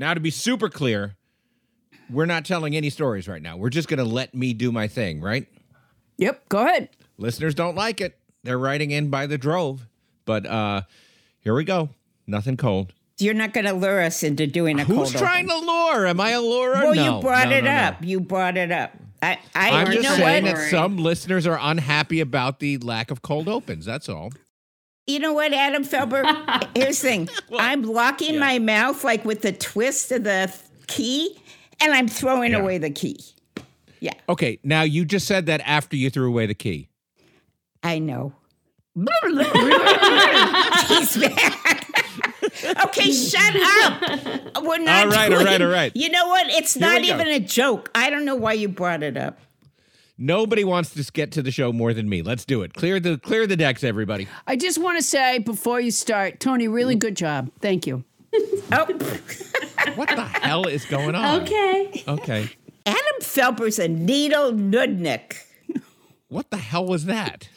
Now, to be super clear, we're not telling any stories right now. We're just going to let me do my thing, right? Yep, go ahead. Listeners don't like it. They're writing in by the drove. But uh here we go. Nothing cold. You're not going to lure us into doing a cold. Who's cold trying open. to lure? Am I a lurer? Well, no. you brought No, it no, no. up. You brought it up. I, I, I'm you just know saying what? that some listeners are unhappy about the lack of cold opens. That's all. You know what, Adam Felber? Here's the thing. I'm locking my mouth like with the twist of the key, and I'm throwing Yeah. away the key. Yeah, Okay, now you just said that after you threw away the key. I know. He's mad. okay, shut up. We're not. All right, all right, all right. You know what? It's Here not even a joke. I don't know why you brought it up. Nobody wants to get to the show more than me. Let's do it. Clear the clear the decks, everybody. I just want to say before you start, Tony, really good job. Thank you. Oh, What the hell is going on? Okay. Okay. Adam Felber's a needle nudnik. What the hell was that?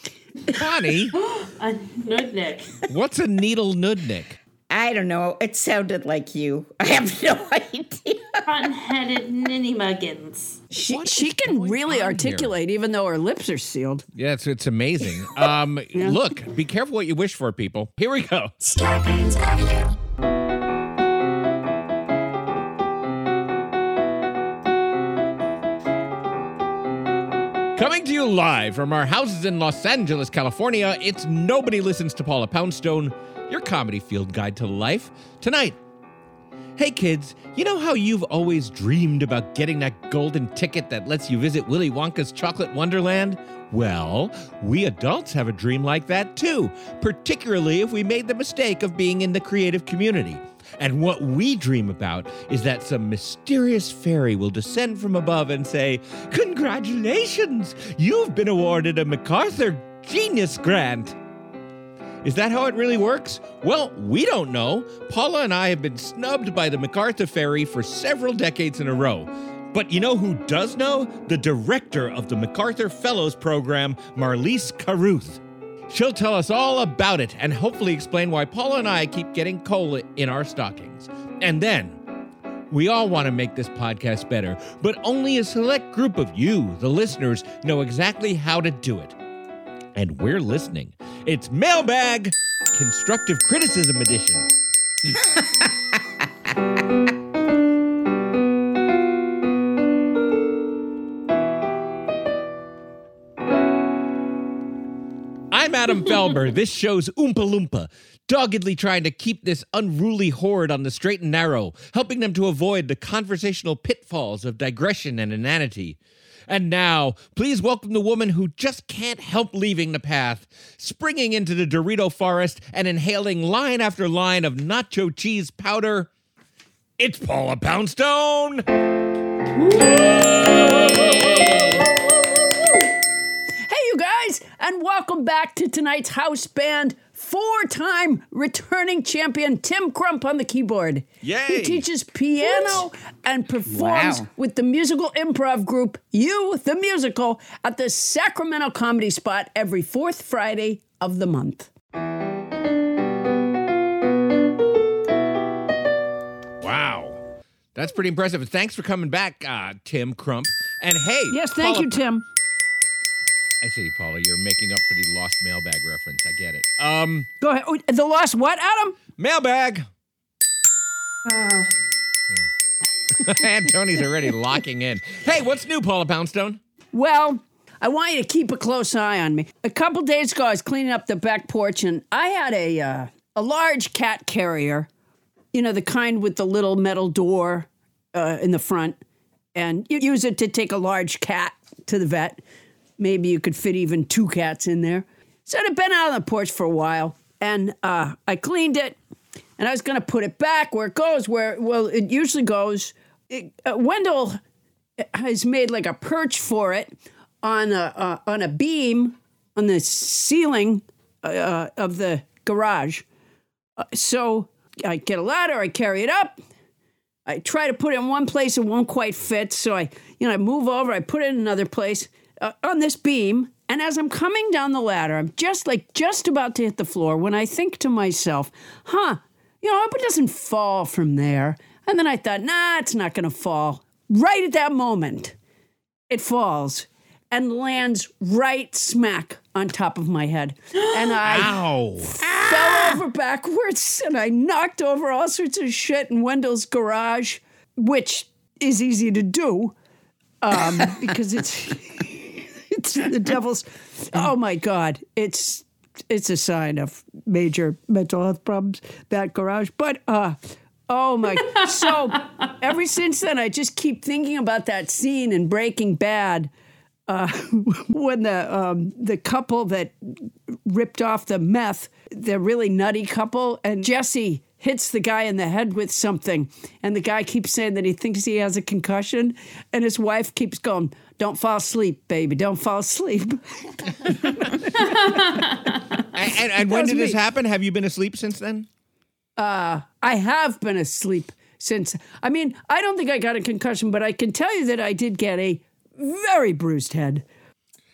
Connie, A nudnik. what's a needle nudnik? I don't know. It sounded like you. I have no idea. Front-headed ninny muggins. She, she can really on here? articulate even though her lips are sealed. Yeah, it's it's amazing. Um, look, be careful what you wish for, people. Here we go. Coming to you live from our houses in Los Angeles, California, it's Nobody Listens to Paula Poundstone, your comedy field guide to life. Tonight, hey kids, you know how you've always dreamed about getting that golden ticket that lets you visit Willy Wonka's Chocolate Wonderland? Well, we adults have a dream like that too, particularly if we made the mistake of being in the creative community. And what we dream about is that some mysterious fairy will descend from above and say, Congratulations! You've been awarded a MacArthur Genius Grant! Is that how it really works? Well, we don't know. Paula and I have been snubbed by the MacArthur Fairy for several decades in a row. But you know who does know? The director of the MacArthur Fellows Program, Marlies Carruth. She'll tell us all about it and hopefully explain why Paula and I keep getting coal in our stockings. And then, we all want to make this podcast better, but only a select group of you, the listeners, know exactly how to do it. And we're listening. It's Mailbag Constructive Criticism Edition. I'm Adam Felber. This show's Oompa Loompa, doggedly trying to keep this unruly horde on the straight and narrow, helping them to avoid the conversational pitfalls of digression and inanity. And now, please welcome the woman who just can't help leaving the path, springing into the Dorito forest and inhaling line after line of nacho cheese powder. It's Paula Poundstone! guys, and welcome back to tonight's house band. Four time returning champion Tim Crump on the keyboard. Yay! He teaches piano what? and performs wow. with the musical improv group You the Musical at the Sacramento Comedy Spot every fourth Friday of the month. Wow. That's pretty impressive. Thanks for coming back, uh, Tim Crump. And hey, yes, thank you, Tim. I see, Paula. You're making up for the lost mailbag reference. I get it. Um, Go ahead. Oh, The lost what, Adam? mailbag. Oh, and Tony's already locking in. Hey, what's new, Paula Poundstone? Well, I want you to keep a close eye on me. A couple days ago, I was cleaning up the back porch, and I had a uh, a large cat carrier. You know, the kind with the little metal door uh, in the front, and you use it to take a large cat to the vet. Maybe you could fit even two cats in there. So it had been out on the porch for a while, and uh, I cleaned it, and I was going to put it back where it goes, where well, it usually goes. It, uh, Wendell has made like a perch for it on a uh, on a beam on the ceiling uh, of the garage. Uh, so I get a ladder, I carry it up. I try to put it in one place, it won't quite fit. So I, you know, I move over, I put it in another place uh, on this beam. And as I'm coming down the ladder, I'm just like just about to hit the floor when I think to myself, huh, you know, I hope it doesn't fall from there. And then I thought, nah, it's not going to fall. Right at that moment, it falls and lands right smack on top of my head. And I Ow. fell over backwards and I knocked over all sorts of shit in Wendell's garage, which is easy to do um, because it's it's the devil's. Oh my God! It's it's a sign of major mental health problems that garage. But uh, oh my! So ever since then, I just keep thinking about that scene in Breaking Bad uh, when the um, the couple that ripped off the meth, the really nutty couple, and Jesse hits the guy in the head with something, and the guy keeps saying that he thinks he has a concussion, and his wife keeps going, "Don't fall asleep, baby, don't fall asleep." And, and, and when That's did this happen? Have you been asleep since then? I have been asleep since. I mean, I don't think I got a concussion, but I can tell you that I did get a very bruised head.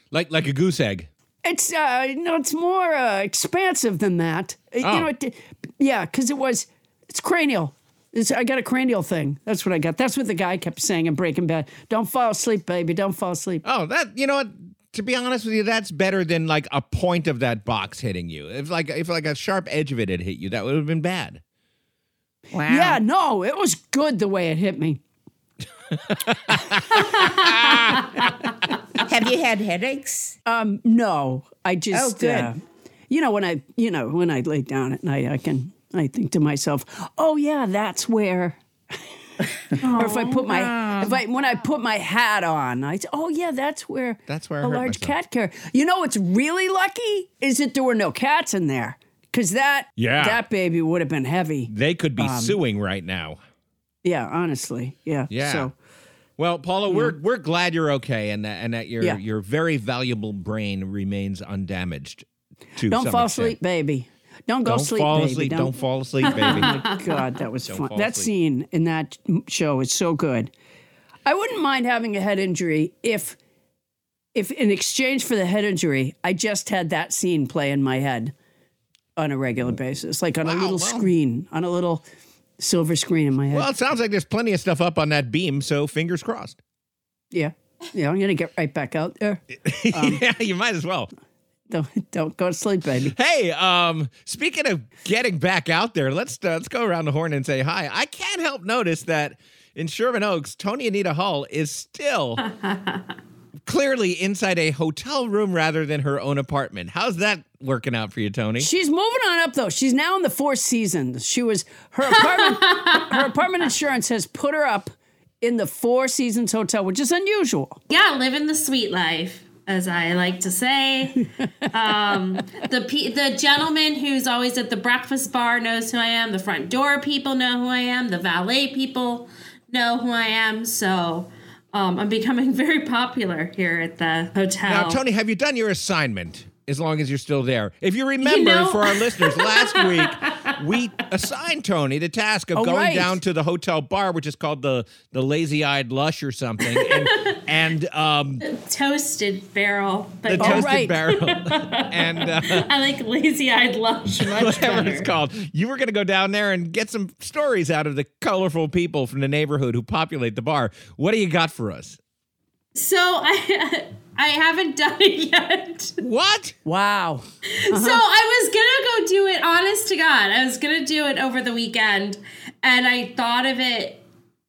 Like like a goose egg. It's uh no, it's more uh, expansive than that. Uh, Oh. You know, it, yeah, because it was it's cranial. It's, I got a cranial thing. That's what I got. That's what the guy kept saying in Breaking Bad. Don't fall asleep, baby. Don't fall asleep. Oh, that you know what? To be honest with you, that's better than like a point of that box hitting you. If like if like a sharp edge of it had hit you, that would have been bad. Wow. Yeah, no, it was good the way it hit me. Have you had headaches? Um, no, I just, Oh, good. uh, you know, when I, you know, when I lay down at night, I can, I think to myself, oh yeah, that's where. or if I oh, put my, if I when I put my hat on, I say, oh yeah, that's where. That's where I a large myself. cat care. You know what's really lucky is that there were no cats in there, because that, Yeah. that baby would have been heavy. They could be um, suing right now. Yeah, honestly, yeah. Yeah. So Well, Paula, we're we're glad you're okay and that and that your Yeah. your very valuable brain remains undamaged. To don't some fall extent. asleep, baby. Don't go Don't sleep, fall baby. asleep. Don't, fall asleep, baby. Oh, God, that was fun. That asleep. scene in that show is so good. I wouldn't mind having a head injury if, if in exchange for the head injury, I just had that scene play in my head on a regular basis, like on a little well. screen, on a little silver screen in my head. well, it sounds like there's plenty of stuff up on that beam, so fingers crossed. yeah, yeah. I'm gonna get right back out there. Um, yeah, you might as well. Don't don't go to sleep, baby. Hey, um, speaking of getting back out there, let's uh, let's go around the horn and say hi. I can't help notice that in Sherman Oaks, Toni Anita Hull is still clearly inside a hotel room rather than her own apartment. How's that working out for you, Tony? She's moving on up though. She's now in the Four Seasons. She was her apartment. her apartment insurance has put her up in the Four Seasons Hotel, which is unusual. yeah, living the sweet life, as I like to say. um, the pe- the gentleman who's always at the breakfast bar knows who I am. The front door people know who I am. The valet people know who I am. So. Um, I'm becoming very popular here at the hotel. Now, Tony, have you done your assignment? As long as you're still there. If you remember, know- for our listeners, last week we assigned Tony the task of Oh, going right. down to the hotel bar, which is called the the Lazy Eyed Lush or something, and, and um, Toasted barrel, the but toasted right. barrel, and uh, I like lazy eyed lush much whatever better. it's called. You were going to go down there and get some stories out of the colorful people from the neighborhood who populate the bar. What do you got for us? So I I haven't done it yet. What? Wow. So I was gonna go do it. Honest to God, I was gonna do it over the weekend, and I thought of it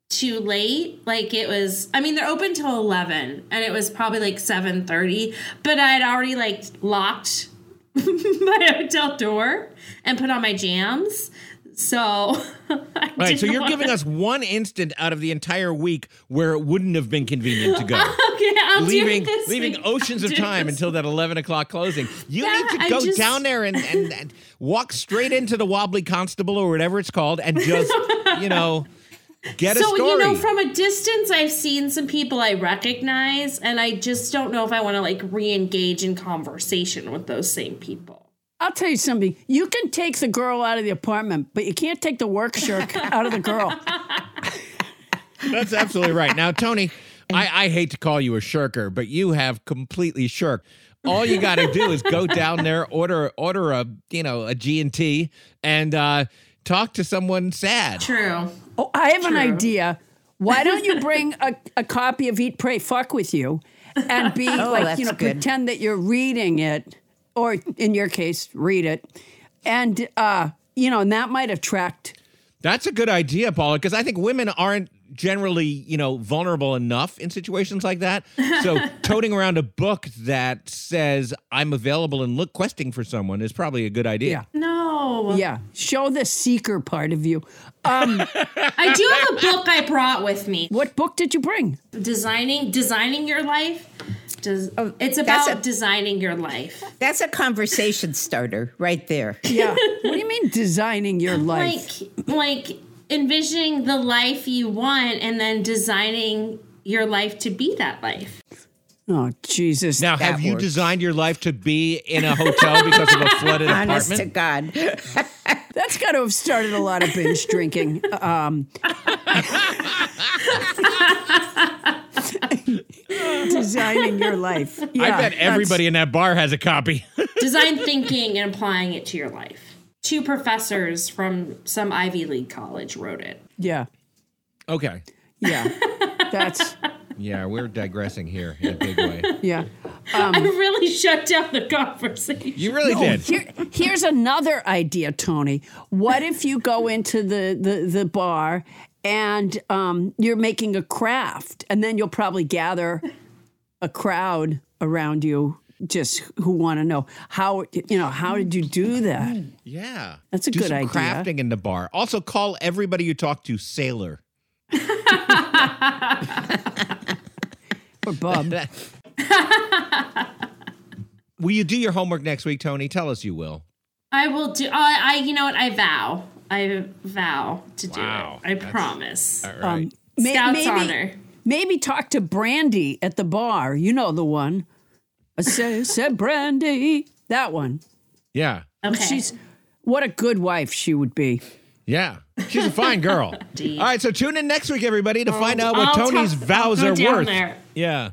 too late. Like it was. I mean, they're open till eleven, and it was probably like seven thirty. But I had already like locked my hotel door and put on my jams. So, Right, so you're wanna- giving us one instant out of the entire week where it wouldn't have been convenient to go. Okay, do leaving it this leaving week. oceans I'll of time until that 11 o'clock closing you Yeah, need to go just- down there and, and, and walk straight into the wobbly constable or whatever it's called and just you know get a So you know, from a distance, I've seen some people I recognize, and I just don't know if I want to like re-engage in conversation with those same people. I'll tell you something. You can take the girl out of the apartment, but you can't take the work shirk out of the girl. that's absolutely right now tony I, I hate to call you a shirker but you have completely shirked all you got to do is go down there order order a you know a g&t and uh talk to someone sad True. Oh, I have an idea. Why don't you bring a, a copy of Eat, Pray, Fuck with you and be like, you know, good. pretend that you're reading it, or in your case, read it. And, uh, you know, and that might attract. That's a good idea, Paula, because I think women aren't generally, you know, vulnerable enough in situations like that. So toting around a book that says I'm available and look questing for someone is probably a good idea. Yeah. No. Yeah. Show the seeker part of you. Um, I do have a book I brought with me. what book did you bring? Designing designing your life. Does it's about a- designing your life. That's a conversation starter right there. Yeah. what do you mean designing your life? Like like envisioning the life you want and then designing your life to be that life. oh, Jesus. Now, have That you designed your life to be in a hotel because of a flooded Honest to apartment? God. That's got to have started a lot of binge drinking. Um, designing your life. Yeah, I bet everybody in that bar has a copy. Design thinking and applying it to your life. Two professors from some Ivy League college wrote it. Yeah, okay. yeah. That's Yeah, we're digressing here in a big way. yeah. I really shut down the conversation. You really did. Here, here's another idea, Tony. What if you go into the the, the bar and um, you're making a craft, and then you'll probably gather a crowd around you just who want to know how you know how did you do that? Yeah. That's a Do good some idea. crafting in the bar. Also, call everybody you talk to sailor. Or Bub. Will you do your homework next week, Tony? Tell us you will. I will do. I, I you know what? I vow. I vow to do it. I that's- promise. All right. Um, Scout's maybe, honor. Maybe talk to Brandy at the bar. You know the one. I say, said Brandy. That one. yeah. Okay. She's what a good wife she would be. Yeah. She's a fine girl. All right, so tune in next week, everybody, to find out what I'll Tony's talk- vows are down worth. there. Yeah.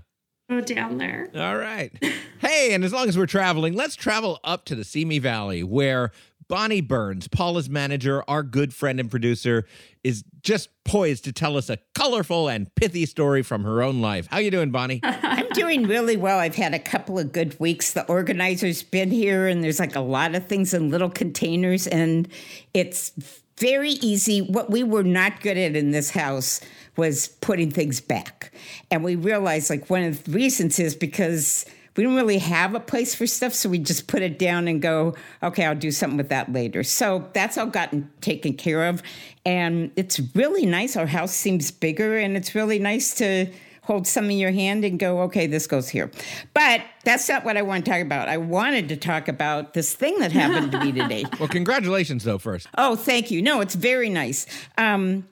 Go down there. All right. Hey, and as long as we're traveling, let's travel up to the Simi Valley where Bonnie Burns, Paula's manager, our good friend and producer, is just poised to tell us a colorful and pithy story from her own life. How are you doing, Bonnie? I'm doing really well. I've had a couple of good weeks. The organizer's been here, and there's like a lot of things in little containers, and it's very easy. What we were not good at in this house was putting things back. And we realized like one of the reasons is because we didn't really have a place for stuff, so we just put it down and go, okay, I'll do something with that later. So that's all gotten taken care of. And it's really nice. Our house seems bigger, and it's really nice to hold some in your hand and go, okay, this goes here. But that's not what I want to talk about. I wanted to talk about this thing that happened to me today. well, congratulations, though, first. Oh, thank you. No, it's very nice. Um,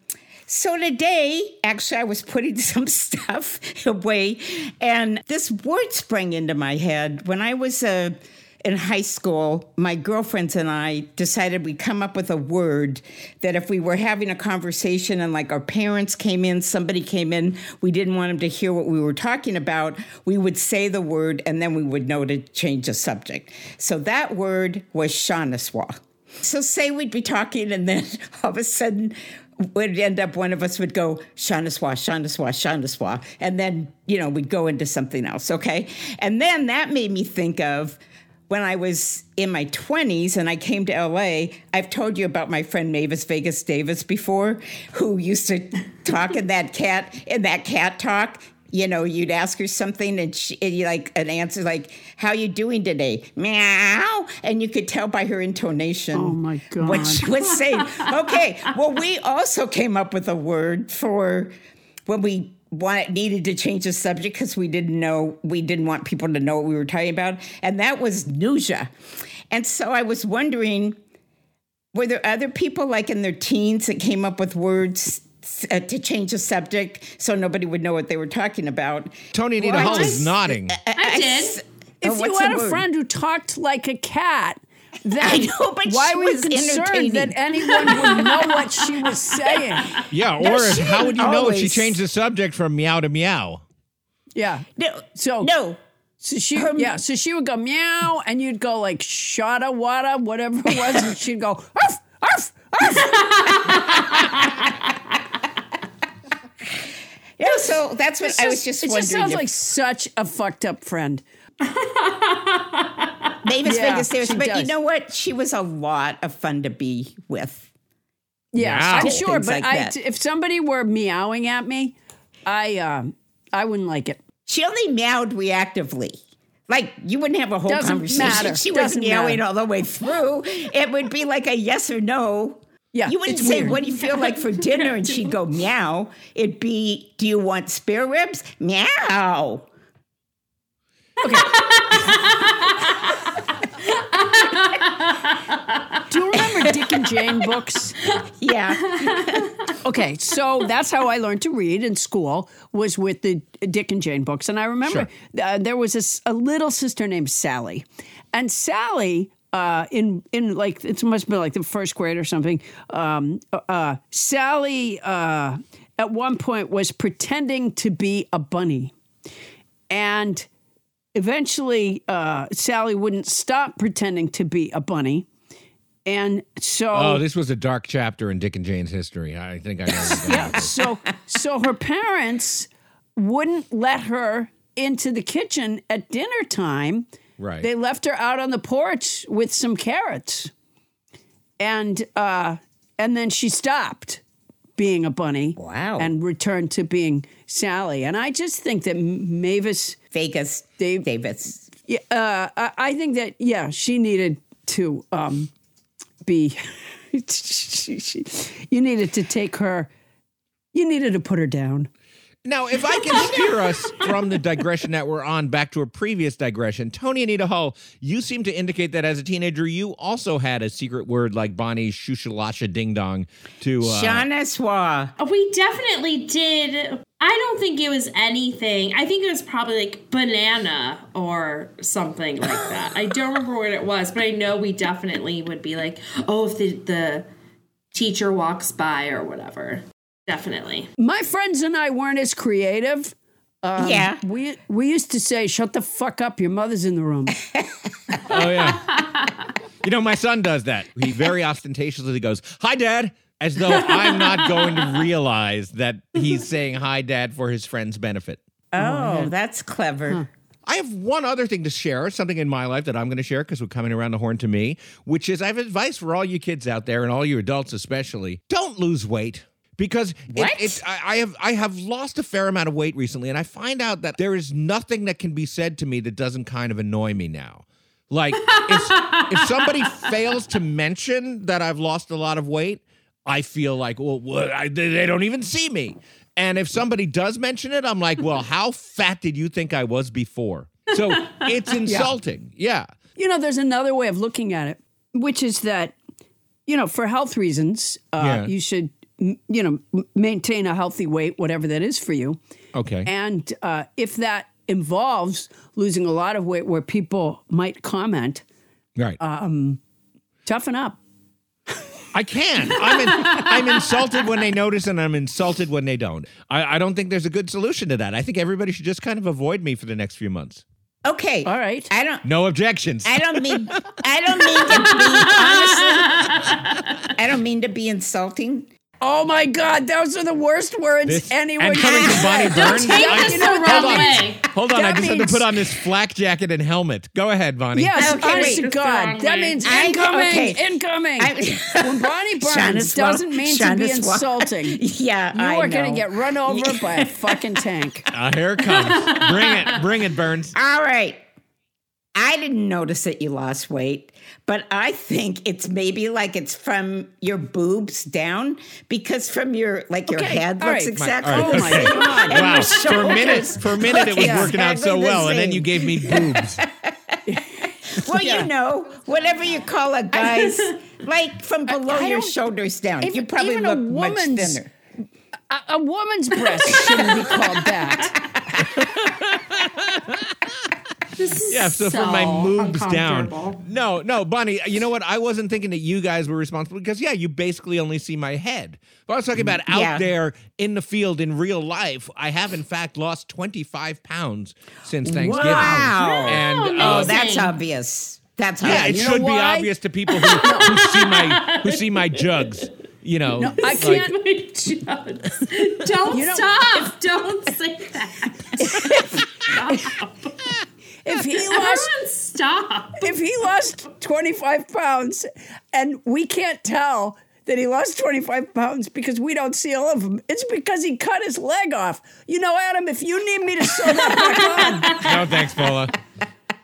so today, actually, I was putting some stuff away, and this word sprang into my head when I was a in high school, my girlfriends and I decided we'd come up with a word that if we were having a conversation and like our parents came in, somebody came in, we didn't want them to hear what we were talking about, we would say the word and then we would know to change the subject. So that word was Shaniswa. So say we'd be talking and then all of a sudden would end up one of us would go Shaniswa, Shaniswa, Shaniswa, and then you know we'd go into something else. Okay, and then that made me think of when I was in my 20s and I came to LA, I've told you about my friend Mavis Vegas Davis before, who used to talk in that cat in that cat talk. You know, you'd ask her something and she and like an answer like, "How you doing today?" Meow, and you could tell by her intonation. Oh, my god, What she was saying. Okay, well, we also came up with a word for when we wanted, needed to change the subject because we didn't know we didn't want people to know what we were talking about, and that was nausea. And so I was wondering, were there other people like in their teens that came up with words? Uh, to change the subject so nobody would know what they were talking about. Toni Anita Well, I Hull is nodding. I did. s- If oh, you had a word? friend who talked like a cat, then I know, but why were you was concerned entertaining. that anyone would know what she was saying? Yeah, No, or she how would you know if she changed the subject from meow to meow? Yeah. No, So no. So she, Her- yeah. So she would go meow, and you'd go like shada wada, whatever it was, and she'd go arf, arf, arf. Yeah, so that's what I was just it wondering. just sounds if like such a fucked up friend. Mavis Yeah, Vegas Davis, she but you know what? She was a lot of fun to be with. Yeah, Meow. I'm sure. Things But like I, if somebody were meowing at me, I, um, I wouldn't like it. She only meowed reactively. Like you wouldn't have a whole Doesn't conversation. matter. She was Doesn't meowing matter. all the way through. It would be like a yes or no. Yeah, You wouldn't say, weird. What do you feel like for dinner? And she'd go, Meow. It'd be, Do you want spare ribs? Meow. Okay. Do you remember Dick and Jane books? Yeah. Okay, so that's how I learned to read in school was with the Dick and Jane books, and I remember uh, there was a little sister named Sally, and Sally. Uh, in in like it must have been like the first grade or something. Um, uh, Sally uh, at one point was pretending to be a bunny, and eventually uh, Sally wouldn't stop pretending to be a bunny, and so Oh, this was a dark chapter in Dick and Jane's history. I think I know. happen. so so her parents wouldn't let her into the kitchen at dinner time. Right. They left her out on the porch with some carrots. And uh and then she stopped being a bunny. Wow. And returned to being Sally. And I just think that Mavis Vegas Dave- Davis. yeah, uh, I I think that yeah, she needed to um, be. she, she, you needed to take her. You needed to put her down. Now, if I can steer us from the digression that we're on back to a previous digression, Toni Anita Hull, you seem to indicate that as a teenager, you also had a secret word like Bonnie Shushalasha Ding Dong to. Uh, Shaniswa. We definitely did. I don't think it was anything. I think it was probably like banana or something like that. I don't remember what it was, but I know we definitely would be like, oh, if the, the teacher walks by or whatever. Definitely. My friends and I weren't as creative. Um, Yeah. we we used to say, "Shut the fuck up, your mother's in the room." Oh, yeah. you know, my son does that. He very ostentatiously goes, Hi, Dad, as though I'm not going to realize that he's saying hi, Dad, for his friend's benefit. Oh, that's clever. I have one other thing to share, something in my life that I'm going to share because we're coming around the horn to me, which is I have advice for all you kids out there and all you adults especially. Don't lose weight. Because it, What? I, have I have lost a fair amount of weight recently, and I find out that there is nothing that can be said to me that doesn't kind of annoy me now. Like if, if somebody fails to mention that I've lost a lot of weight, I feel like well, what, I, they don't even see me. And if somebody does mention it, I'm like, well, how fat did you think I was before? So it's insulting. Yeah. you know, there's another way of looking at it, which is that, you know, for health reasons, uh, Yeah. you should, you know, maintain a healthy weight, whatever that is for you. Okay. And uh, if that involves losing a lot of weight where people might comment, Right. Toughen up. I can. I'm in, I'm insulted when they notice, and I'm insulted when they don't. I, I don't think there's a good solution to that. I think everybody should just kind of avoid me for the next few months. Okay. All right. I don't. No objections. I don't mean. I don't mean to be honestly. I don't mean to be insulting. Oh my God, those are the worst words This- anyone and coming can to Bonnie say. Burns, Take I- this the know what that wrong way. Hold on, I just have means- to put on this flak jacket and helmet. Go ahead, Bonnie. Yes, Okay, honest wait. to God. That way. means I- incoming, okay. incoming. I- when Bonnie Burns Shauna's doesn't wa- mean to be insulting, Yeah, you I are going to get run over by a fucking tank. Ah, here it comes. Bring it. Bring it, Burns. All right. I didn't notice that you lost weight, but I think it's maybe like it's from your boobs down because from your like your Okay, head all looks right. exactly. All right, Oh my. God. Wow. your For a minute, for a minute, it was look working out so exactly the well, and then you gave me boobs. Well, you know, whatever you call a guy's, like from below I your shoulders down, you probably even a look much woman's- thinner. A, a woman's breast shouldn't be called that. This is Yeah, so, from my moobs down. No, no, Bonnie, you know what? I wasn't thinking that you guys were responsible because, yeah, you basically only see my head. But I was talking about out Yeah. there in the field in real life. I have, in fact, lost 25 pounds since Thanksgiving. Wow. And, Oh, uh, Oh, that's obvious. That's yeah, obvious. it You should be obvious to people who, who see my who see my jugs. You know, I can't. My jugs. Don't You know- stop. Don't say that. Stop. If he lost Everyone stop. if he lost 25 pounds and we can't tell that he lost 25 pounds because we don't see all of them, it's because he cut his leg off. You know, Adam, if you need me to sew that back on, no, thanks, Paula.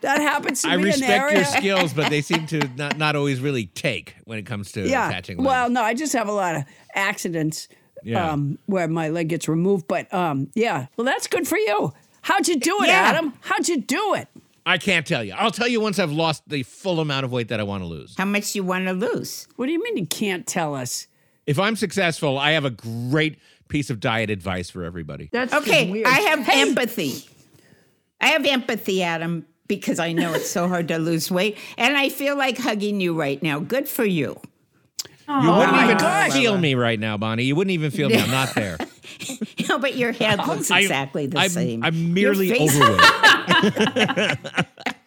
that happens to I be an respect area. your skills, but they seem to not, not always really take when it comes to Yeah. attaching legs. Well, no, I just have a lot of accidents Yeah. um, where my leg gets removed. But um, yeah, well, that's good for you. How'd you do it, Yeah. Adam? How'd you do it? I can't tell you. I'll tell you once I've lost the full amount of weight that I want to lose. How much you want to lose? What do you mean you can't tell us? If I'm successful, I have a great piece of diet advice for everybody. That's Okay, weird. I have Hey, empathy. I have empathy, Adam, because I know it's so hard to lose weight, and I feel like hugging you right now. Good for you. You wouldn't oh my even gosh. feel me right now, Bonnie. You wouldn't even feel me. I'm not there. No, but your head looks I- exactly the I'm, same. I'm merely face- overweight.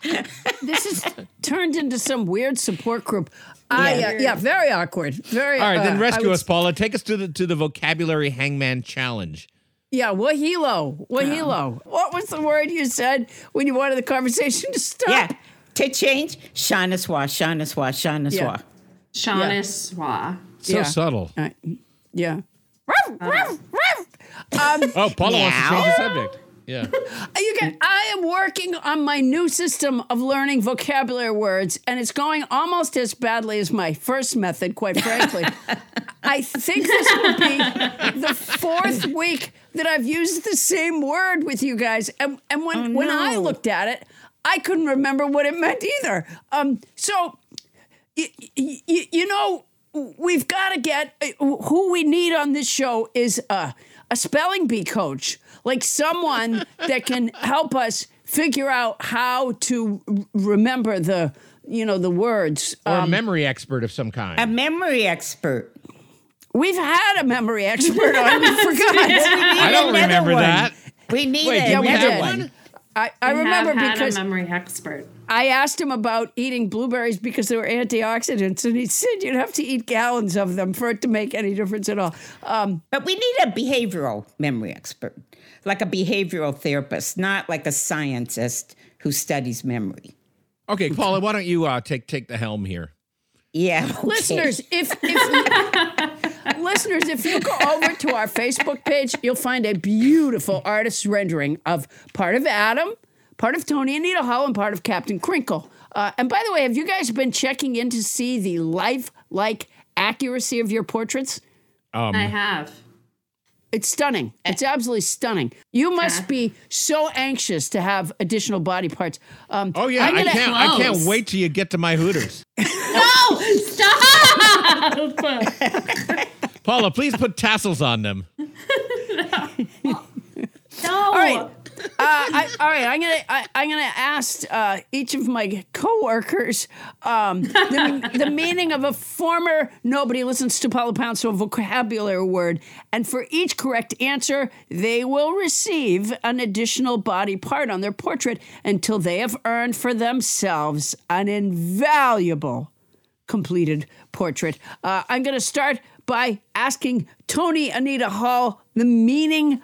this is turned into some weird support group. I, Yeah. uh, yeah, very awkward. Very. Awkward. All right, then uh, I rescue would- us, Paula. Take us to the to the vocabulary hangman challenge. Yeah, wahilo, wahilo. What was the word you said when you wanted the conversation to stop? Yeah. To change, Shaniswa, Shaniswa, Shaniswa. Yeah. Shauniswa. So Yeah. subtle. Uh, yeah. Ruff, ruff, ruff. Um, Oh, Paula wants to change the subject. Yeah. you can, I am working on my new system of learning vocabulary words, and it's going almost as badly as my first method, quite frankly. I think this will be the fourth week that I've used the same word with you guys. And, and when, when I looked at it, I couldn't remember what it meant either. Um, so, y- y- y- you know, we've got to get who we need on this show is a, a spelling bee coach, like someone that can help us figure out how to r- remember the, you know, the words. Or Um, a memory expert of some kind. A memory expert. we've had a memory expert on. We forgot. I don't remember one. that. We need Wait, it. did we we have one? I, I We remember have had because a memory expert. I asked him about eating blueberries because they were antioxidants, and he said you'd have to eat gallons of them for it to make any difference at all. Um, But we need a behavioral memory expert, like a behavioral therapist, not like a scientist who studies memory. Okay, Paula, why don't you uh, take take the helm here? Yeah. okay. listeners, if, if listeners, if you go over to our Facebook page, you'll find a beautiful artist's rendering of part of Adam, part of Toni Anita Hull, and part of Captain Crinkle. Uh, and by the way, have you guys been checking in to see the life-like accuracy of your portraits? Um, I have. It's stunning. It's absolutely stunning. You must be so anxious to have additional body parts. Um, Oh yeah, I'm I gonna- can't. I can't wait till you get to my Hooters. No! Stop! Paula, please put tassels on them. no! All right. I, all right, I'm gonna I, I'm gonna ask uh, each of my coworkers um, the, the meaning of a former nobody listens to Paula Poundstone vocabulary word, and for each correct answer, they will receive an additional body part on their portrait until they have earned for themselves an invaluable completed portrait. Uh, I'm going to start by asking Toni Anita Hull the meaning of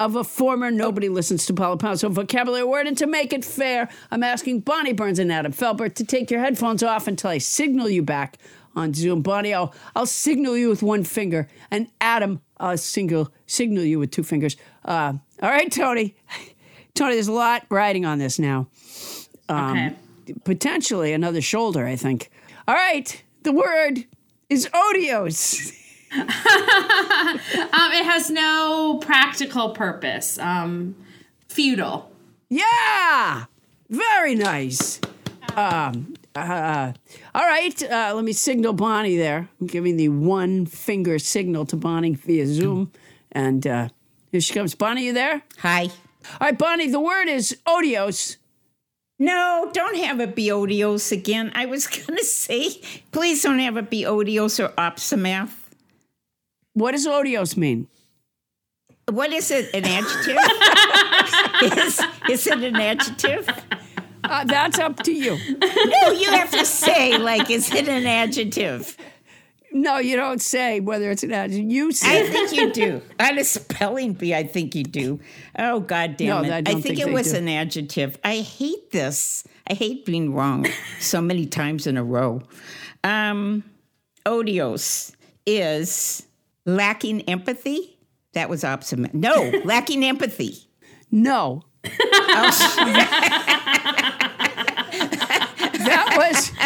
a former nobody listens to Paula Poundstone vocabulary word. And to make it fair, I'm asking Bonnie Burns and Adam Felber to take your headphones off until I signal you back on Zoom. Bonnie, I'll, I'll signal you with one finger, and Adam, I'll single, signal you with two fingers. Uh, all right, Tony. Tony, there's a lot riding on this now. okay. Potentially another shoulder, I think. All right, the word is otiose. Um, it has no practical purpose. Um, futile. Yeah, very nice. Um, uh, all right, uh, let me signal Bonnie there. I'm giving the one finger signal to Bonnie via Zoom. And uh, here she comes. Bonnie, you there? Hi. All right, Bonnie, the word is otiose. No, don't have it be otiose again. I was going to say, please don't have it be otiose or opsimath. What does otiose mean? What is it? An adjective? is, is it an adjective? Uh, that's up to you. No, you have to say, like, is it an adjective? No, you don't say whether it's an adjective. You say. I think you do. On a spelling bee, I think you do. Oh, God damn No, it. I I, don't think, think it was do. an adjective. I hate this. I hate being wrong so many times in a row. Um, otiose is lacking empathy. That was opposite. No, lacking empathy. No. that was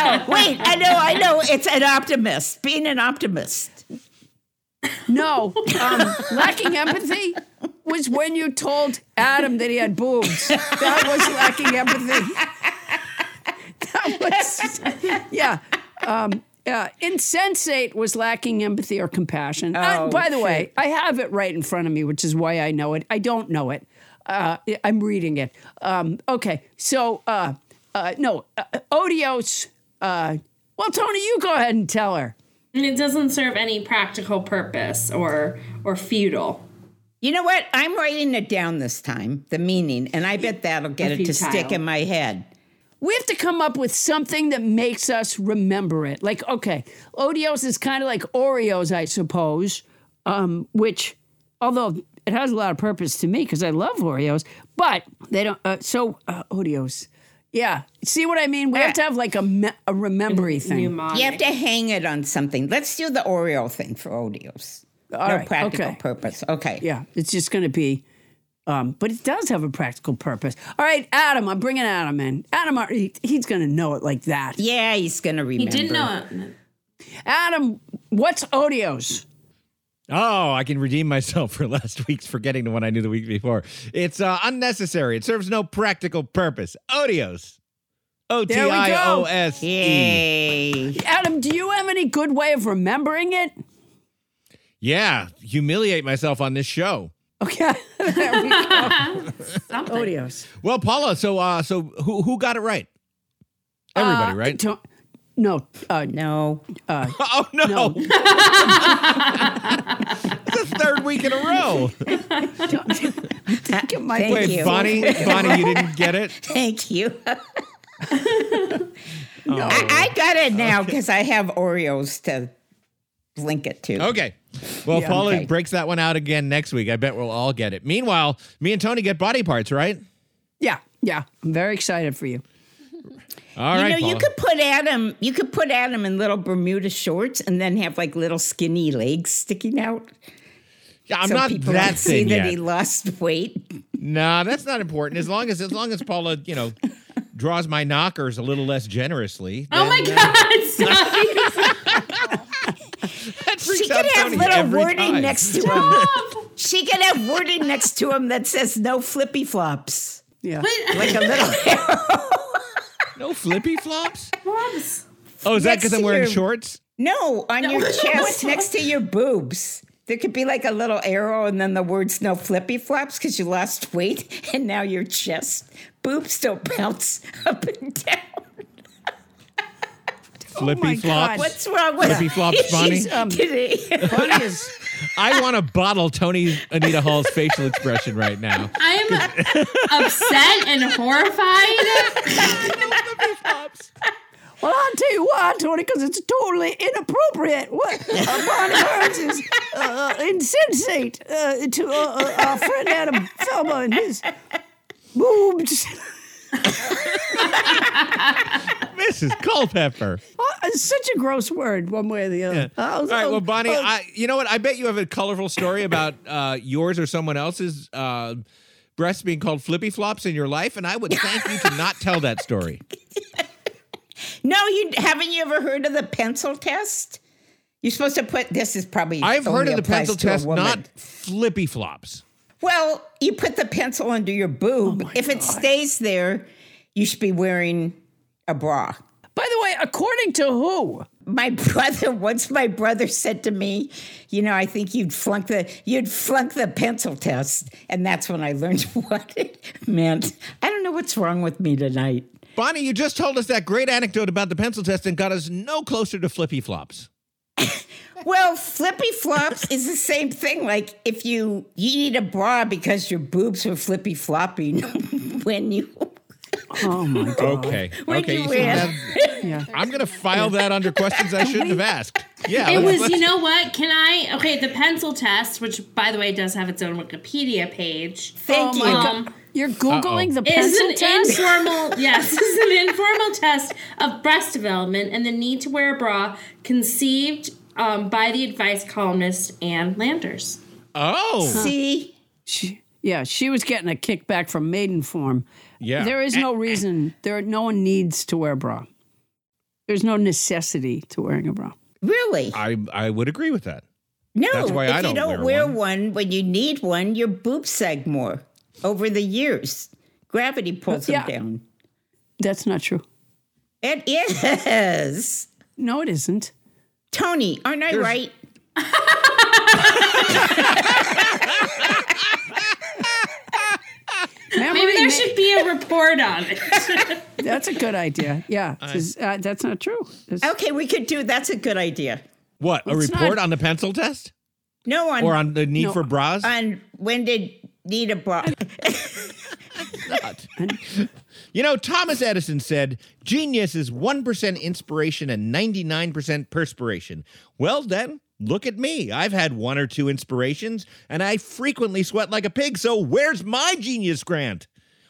Oh, wait. I know, I know. It's an optimist. Being an optimist. no. Um, lacking empathy was when you told Adam that he had boobs. That was lacking empathy. That was, yeah. Um, yeah. Insensate was lacking empathy or compassion. Uh, Oh, by the way, I have it right in front of me, which is why I know it. I don't know it. Uh, I'm reading it. Um, okay. So, uh, uh, no, uh, otiose. Uh, well, Tony, you go ahead and tell her. And it doesn't serve any practical purpose or or futile. You know what? I'm writing it down this time, the meaning, and I bet that'll get it to stick in my head. We have to come up with something that makes us remember it. Like, okay, Otiose is kind of like Oreos, I suppose, um, which, although it has a lot of purpose to me because I love Oreos, but they don't. Uh, so, uh, Otiose. Yeah. See what I mean? We have to have like a, me- a remembery thing. Mnemonic. You have to hang it on something. Let's do the Oreo thing for Otiose. All no right, practical okay. purpose. Okay. Yeah. It's just going to be. Um, but it does have a practical purpose. All right, Adam, I'm bringing Adam in. Adam, he, he's going to know it like that. Yeah, he's gonna remember. He didn't know it. Adam, what's Otiose? Oh, I can redeem myself for last week's forgetting the one I knew the week before. It's uh, unnecessary. It serves no practical purpose. Otiose. O T I O S E. Yay! Adam, do you have any good way of remembering it? Yeah, humiliate myself on this show. Okay, there we go. Something. Otiose. Well, Paula, so uh, so who who got it right? Everybody, Uh, right? to- no, uh, No. oh no, no. it's the third week in a row. Get my Thank Wait, you. Bonnie, Bonnie, you didn't get it. Thank you. I, I got it now because I have Oreos to link it to. Okay. Well, Yeah, Paula okay. breaks that one out again next week. I bet we'll all get it. Meanwhile, me and Tony get body parts, right? Yeah, yeah. I'm very excited for you. All you right, know, you could put Adam. You could put Adam in little Bermuda shorts and then have like little skinny legs sticking out. Yeah, I'm so not people that can see that yet. he lost weight. Nah, that's not important. As long as as long as Paula, you know, draws my knockers a little less generously. Oh my then, God! Stop. That She out could have Tony little wording time. next to him. She could have wording next to him that says no flippy flops. Yeah. Like a little arrow. No flippy flops. Flops. Oh, is that Next because I'm wearing your- shorts? No, on your chest next to your boobs. There could be like a little arrow and then the words no flippy flops because you lost weight and now your chest boobs don't bounce up and down. Flippy my flops. God. What's wrong with Flippy flops, Bonnie? She's kidding. Bonnie is I want to bottle Toni Anita Hull's facial expression right now. I'm upset and horrified. Well, I'll tell you why, Tony, because it's totally inappropriate. What uh, Bonnie Burns is uh, insensate uh, to uh, uh, our friend Adam Felber and his boobs. Mrs. Culpepper. Uh, it's such a gross word, one way or the other. Uh, All right, well, Bonnie, I, you know what? I bet you have a colorful story about uh, yours or someone else's uh, breasts being called flippy flops in your life, and I would thank you to not tell that story. no, you haven't you ever heard of the pencil test? You're supposed to put this is probably I've heard of the pencil test, not flippy flops. Well, you put the pencil under your boob. Oh if it stays there, you should be wearing a bra. By the way, according to who? My brother, once my brother said to me, you know, I think you'd flunk the you'd flunk the pencil test. And that's when I learned what it meant. I don't know what's wrong with me tonight. Bonnie, you just told us that great anecdote about the pencil test and got us no closer to flippy flops. Well, flippy flops is the same thing. Like if you you need a bra because your boobs are flippy flopping when you Oh my god! Okay. when okay. you you wear. Yeah. I'm going to file that under questions I shouldn't have asked. Yeah. It let's- was, let's- you know what? Can I? Okay, the pencil test, which by the way does have its own Wikipedia page, Thank oh you. my Um, god! You're googling the pencil is pencil an test. informal. yes, is an informal test of breast development and the need to wear a bra, conceived um, by the advice columnist Ann Landers. oh. See, She, yeah, she was getting a kickback from Maidenform. Yeah. There is no reason. There, no one needs to wear a bra. There's no necessity to wearing a bra. really? I, I would agree with that. No, That's why if I you don't You don't wear wear one. one. when you need one, your boobs sag more over the years. Gravity pulls Yeah. them down. That's not true. It is. No, it isn't. Toni, aren't I right? Memory Maybe there ma- should be a report on it. That's a good idea. Yeah, 'cause, uh, that's not true. It's- Okay, we could do that's a good idea. What? A It's report not- on the pencil test? No one Or on the need No. for bras? on when did need a bra. You know, Thomas Edison said, genius is 1% inspiration and 99% perspiration. Well, then, look at me. I've had one or two inspirations, and I frequently sweat like a pig, so where's my genius grant?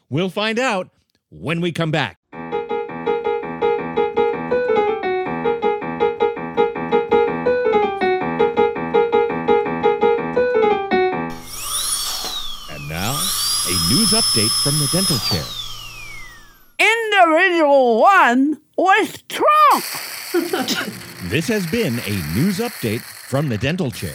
We'll find out when we come back. And now, a news update from the dental chair. Individual one was drunk. This has been a news update from the dental chair.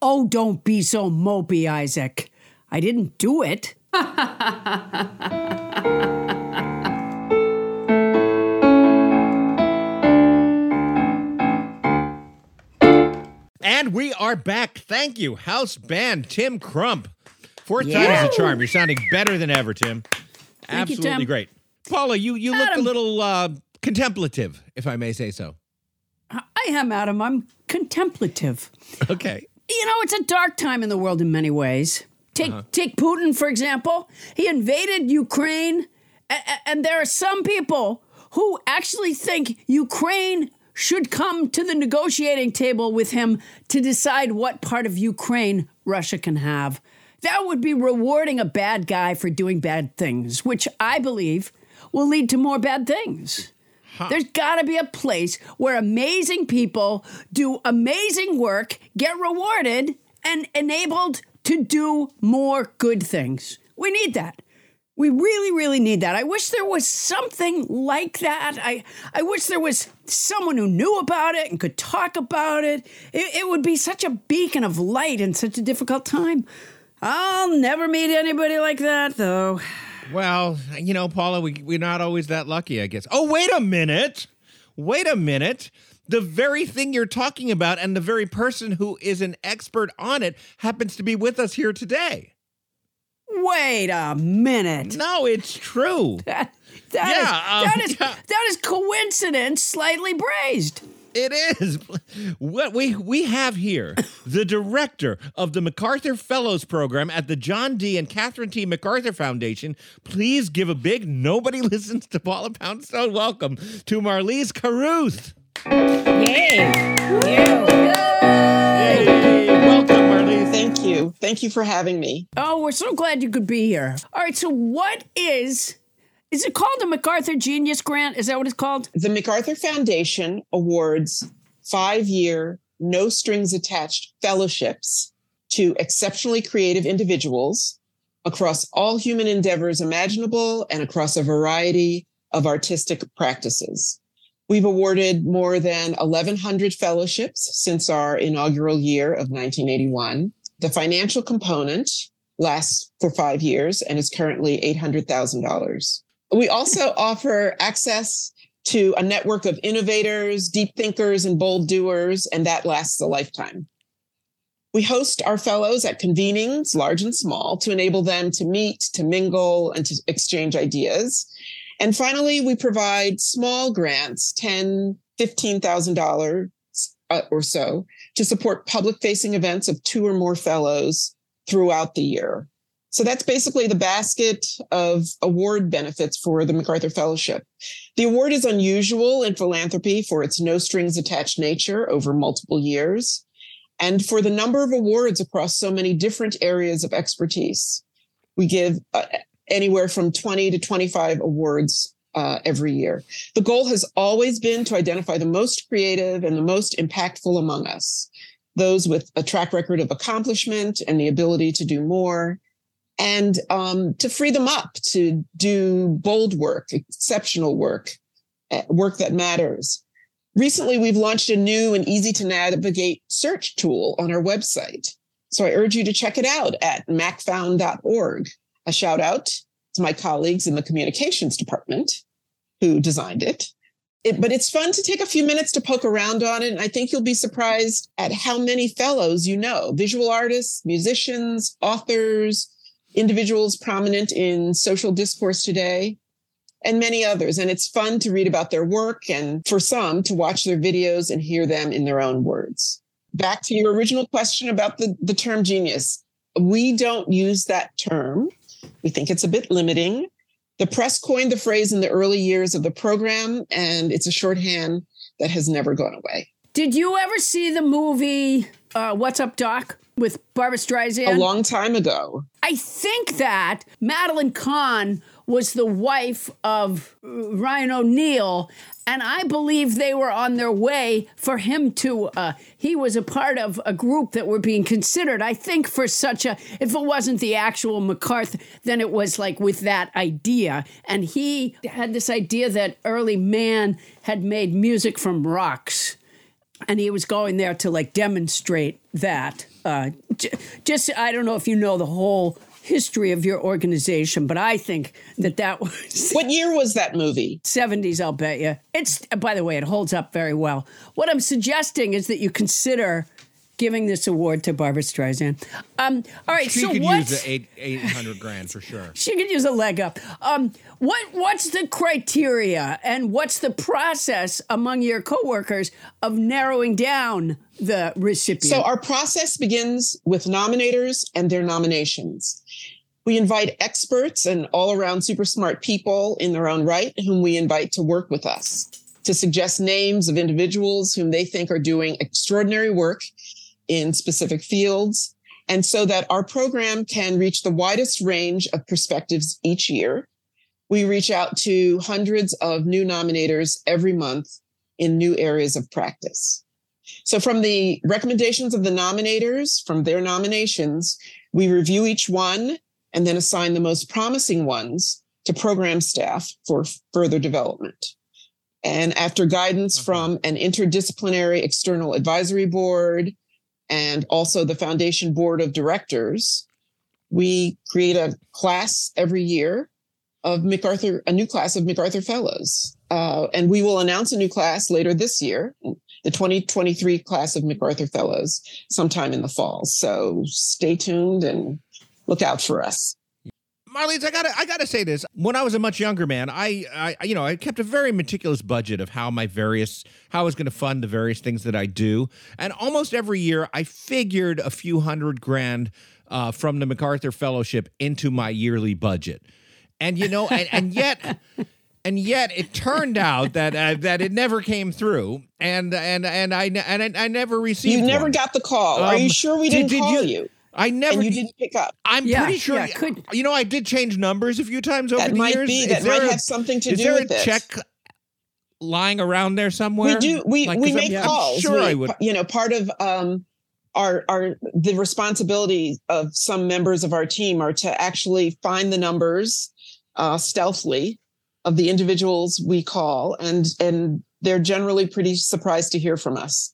Oh, don't be so mopey, Isaac. I didn't do it. And we are back. Thank you, house band Tim Crump. Fourth time is a charm. You're sounding better than ever, Tim. you, Absolutely Tim. great. Paula, you you look a little uh, contemplative, if I may say so. I am, Adam. I'm contemplative. Okay. You know, it's a dark time in the world in many ways. Take uh-huh. take Putin for example. He invaded Ukraine, a- a- and there are some people who actually think Ukraine should come to the negotiating table with him to decide what part of Ukraine Russia can have. That would be rewarding a bad guy for doing bad things, which I believe will lead to more bad things. There's got to be a place where amazing people do amazing work, get rewarded, and enabled to do more good things. We need that. We really, really need that. I wish there was something like that. I, I wish there was someone who knew about it and could talk about it. it. It would be such a beacon of light in such a difficult time. I'll never meet anybody like that, though. Well, you know, Paula, we, we're not always that lucky, I guess. Oh, wait a minute. Wait a minute. The very thing you're talking about and the very person who is an expert on it happens to be with us here today. Wait a minute. No, it's true. That, that Yeah, is- um, that is yeah. that is coincidence slightly braised. It is. What we we have here, the director of the MacArthur Fellows Program at the John D. and Catherine T. MacArthur Foundation. Please give a big nobody listens to Paula Poundstone welcome to Marlies Carruth. Yay! Yay! Welcome, Marlies. Thank you. Thank you for having me. Oh, we're so glad you could be here. All right, so what is is it called the MacArthur Genius Grant? Is that what it's called? The MacArthur Foundation awards five year, no strings attached fellowships to exceptionally creative individuals across all human endeavors imaginable and across a variety of artistic practices. We've awarded more than 1,100 fellowships since our inaugural year of 1981. The financial component lasts for five years and is currently $800,000. We also offer access to a network of innovators, deep thinkers, and bold doers, and that lasts a lifetime. We host our fellows at convenings, large and small, to enable them to meet, to mingle, and to exchange ideas. And finally, we provide small grants, $10,000, $15,000 uh, or so, to support public facing events of two or more fellows throughout the year. So that's basically the basket of award benefits for the MacArthur Fellowship. The award is unusual in philanthropy for its no strings attached nature over multiple years and for the number of awards across so many different areas of expertise. We give uh, anywhere from 20 to 25 awards uh, every year. The goal has always been to identify the most creative and the most impactful among us, those with a track record of accomplishment and the ability to do more, and um, to free them up to do bold work, exceptional work, uh, work that matters. Recently, we've launched a new and easy to navigate search tool on our website. So I urge you to check it out at macfound.org. A shout out to my colleagues in the communications department who designed it. It, but it's fun to take a few minutes to poke around on it. And I think you'll be surprised at how many fellows you know visual artists, musicians, authors, individuals prominent in social discourse today, and many others. And it's fun to read about their work and for some to watch their videos and hear them in their own words. Back to your original question about the, the term genius. We don't use that term. We think it's a bit limiting. The press coined the phrase in the early years of the program, and it's a shorthand that has never gone away. Did you ever see the movie uh, What's Up, Doc? With Barbra Streisand? A long time ago. I think that Madeline Kahn was the wife of Ryan O'Neal, and I believe they were on their way for him to. Uh, he was a part of a group that were being considered. I think for such a, if it wasn't the actual MacArthur, then it was like with that idea, and he had this idea that early man had made music from rocks and he was going there to like demonstrate that. Uh, j- just I don't know if you know the whole history of your organization, but I think that that was What year was that movie? 70s. I'll bet you. It's by the way, it holds up very well. What I'm suggesting is that you consider giving this award to Barbra Streisand. Um, all right, She so could what's use the eight eight hundred grand for sure. she could use a leg up. Um, what what's the criteria and what's the process among your coworkers of narrowing down the recipient? So our process begins with nominators and their nominations. We invite experts and all around super smart people in their own right whom we invite to work with us to suggest names of individuals whom they think are doing extraordinary work in specific fields. And so that our program can reach the widest range of perspectives each year. We reach out to hundreds of new nominators every month in new areas of practice. So, from the recommendations of the nominators, from their nominations, we review each one and then assign the most promising ones to program staff for further development. And after guidance mm-hmm. from an interdisciplinary external advisory board and also the foundation board of directors, we create a class every year of MacArthur, a new class of MacArthur Fellows. Uh, and we will announce a new class later this year, the 2023 class of MacArthur Fellows, sometime in the fall. So stay tuned and look out for us. Marlene, I gotta, I gotta say this. When I was a much younger man, I, I, you know, I kept a very meticulous budget of how my various, how I was going to fund the various things that I do, and almost every year I figured a few hundred grand uh, from the MacArthur Fellowship into my yearly budget, and you know, and, and yet. And yet, it turned out that uh, that it never came through, and and and I and I, I never received. You never one. got the call. Are Um, you sure we did- didn't did call you- you? I never. And you didn't pick up. I'm Yeah, pretty sure. yeah, could- you know, I did change numbers a few times over That the might years. be. That might a- have something to is do there with a it. check lying around there somewhere? We do. We Like, we 'cause make I'm- I'm calls. sure We- I would. You know, part of um, our our the responsibility of some members of our team are to actually find the numbers uh, stealthily of the individuals we call, and and they're generally pretty surprised to hear from us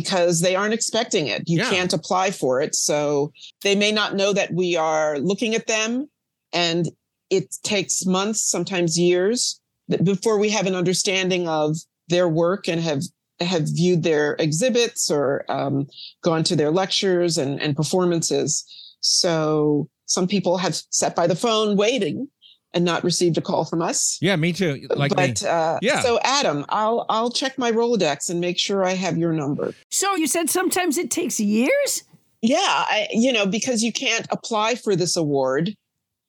because they aren't expecting it. You Yeah. can't apply for it, so they may not know that we are looking at them, and it takes months, sometimes years, before we have an understanding of their work and have have viewed their exhibits or um, gone to their lectures and, and performances. So some people have sat by the phone waiting and not received a call from us. Yeah, me too. Like but me. uh, Yeah. so Adam, I'll I'll check my Rolodex and make sure I have your number. so you said sometimes it takes years. Yeah, I, you know, because you can't apply for this award,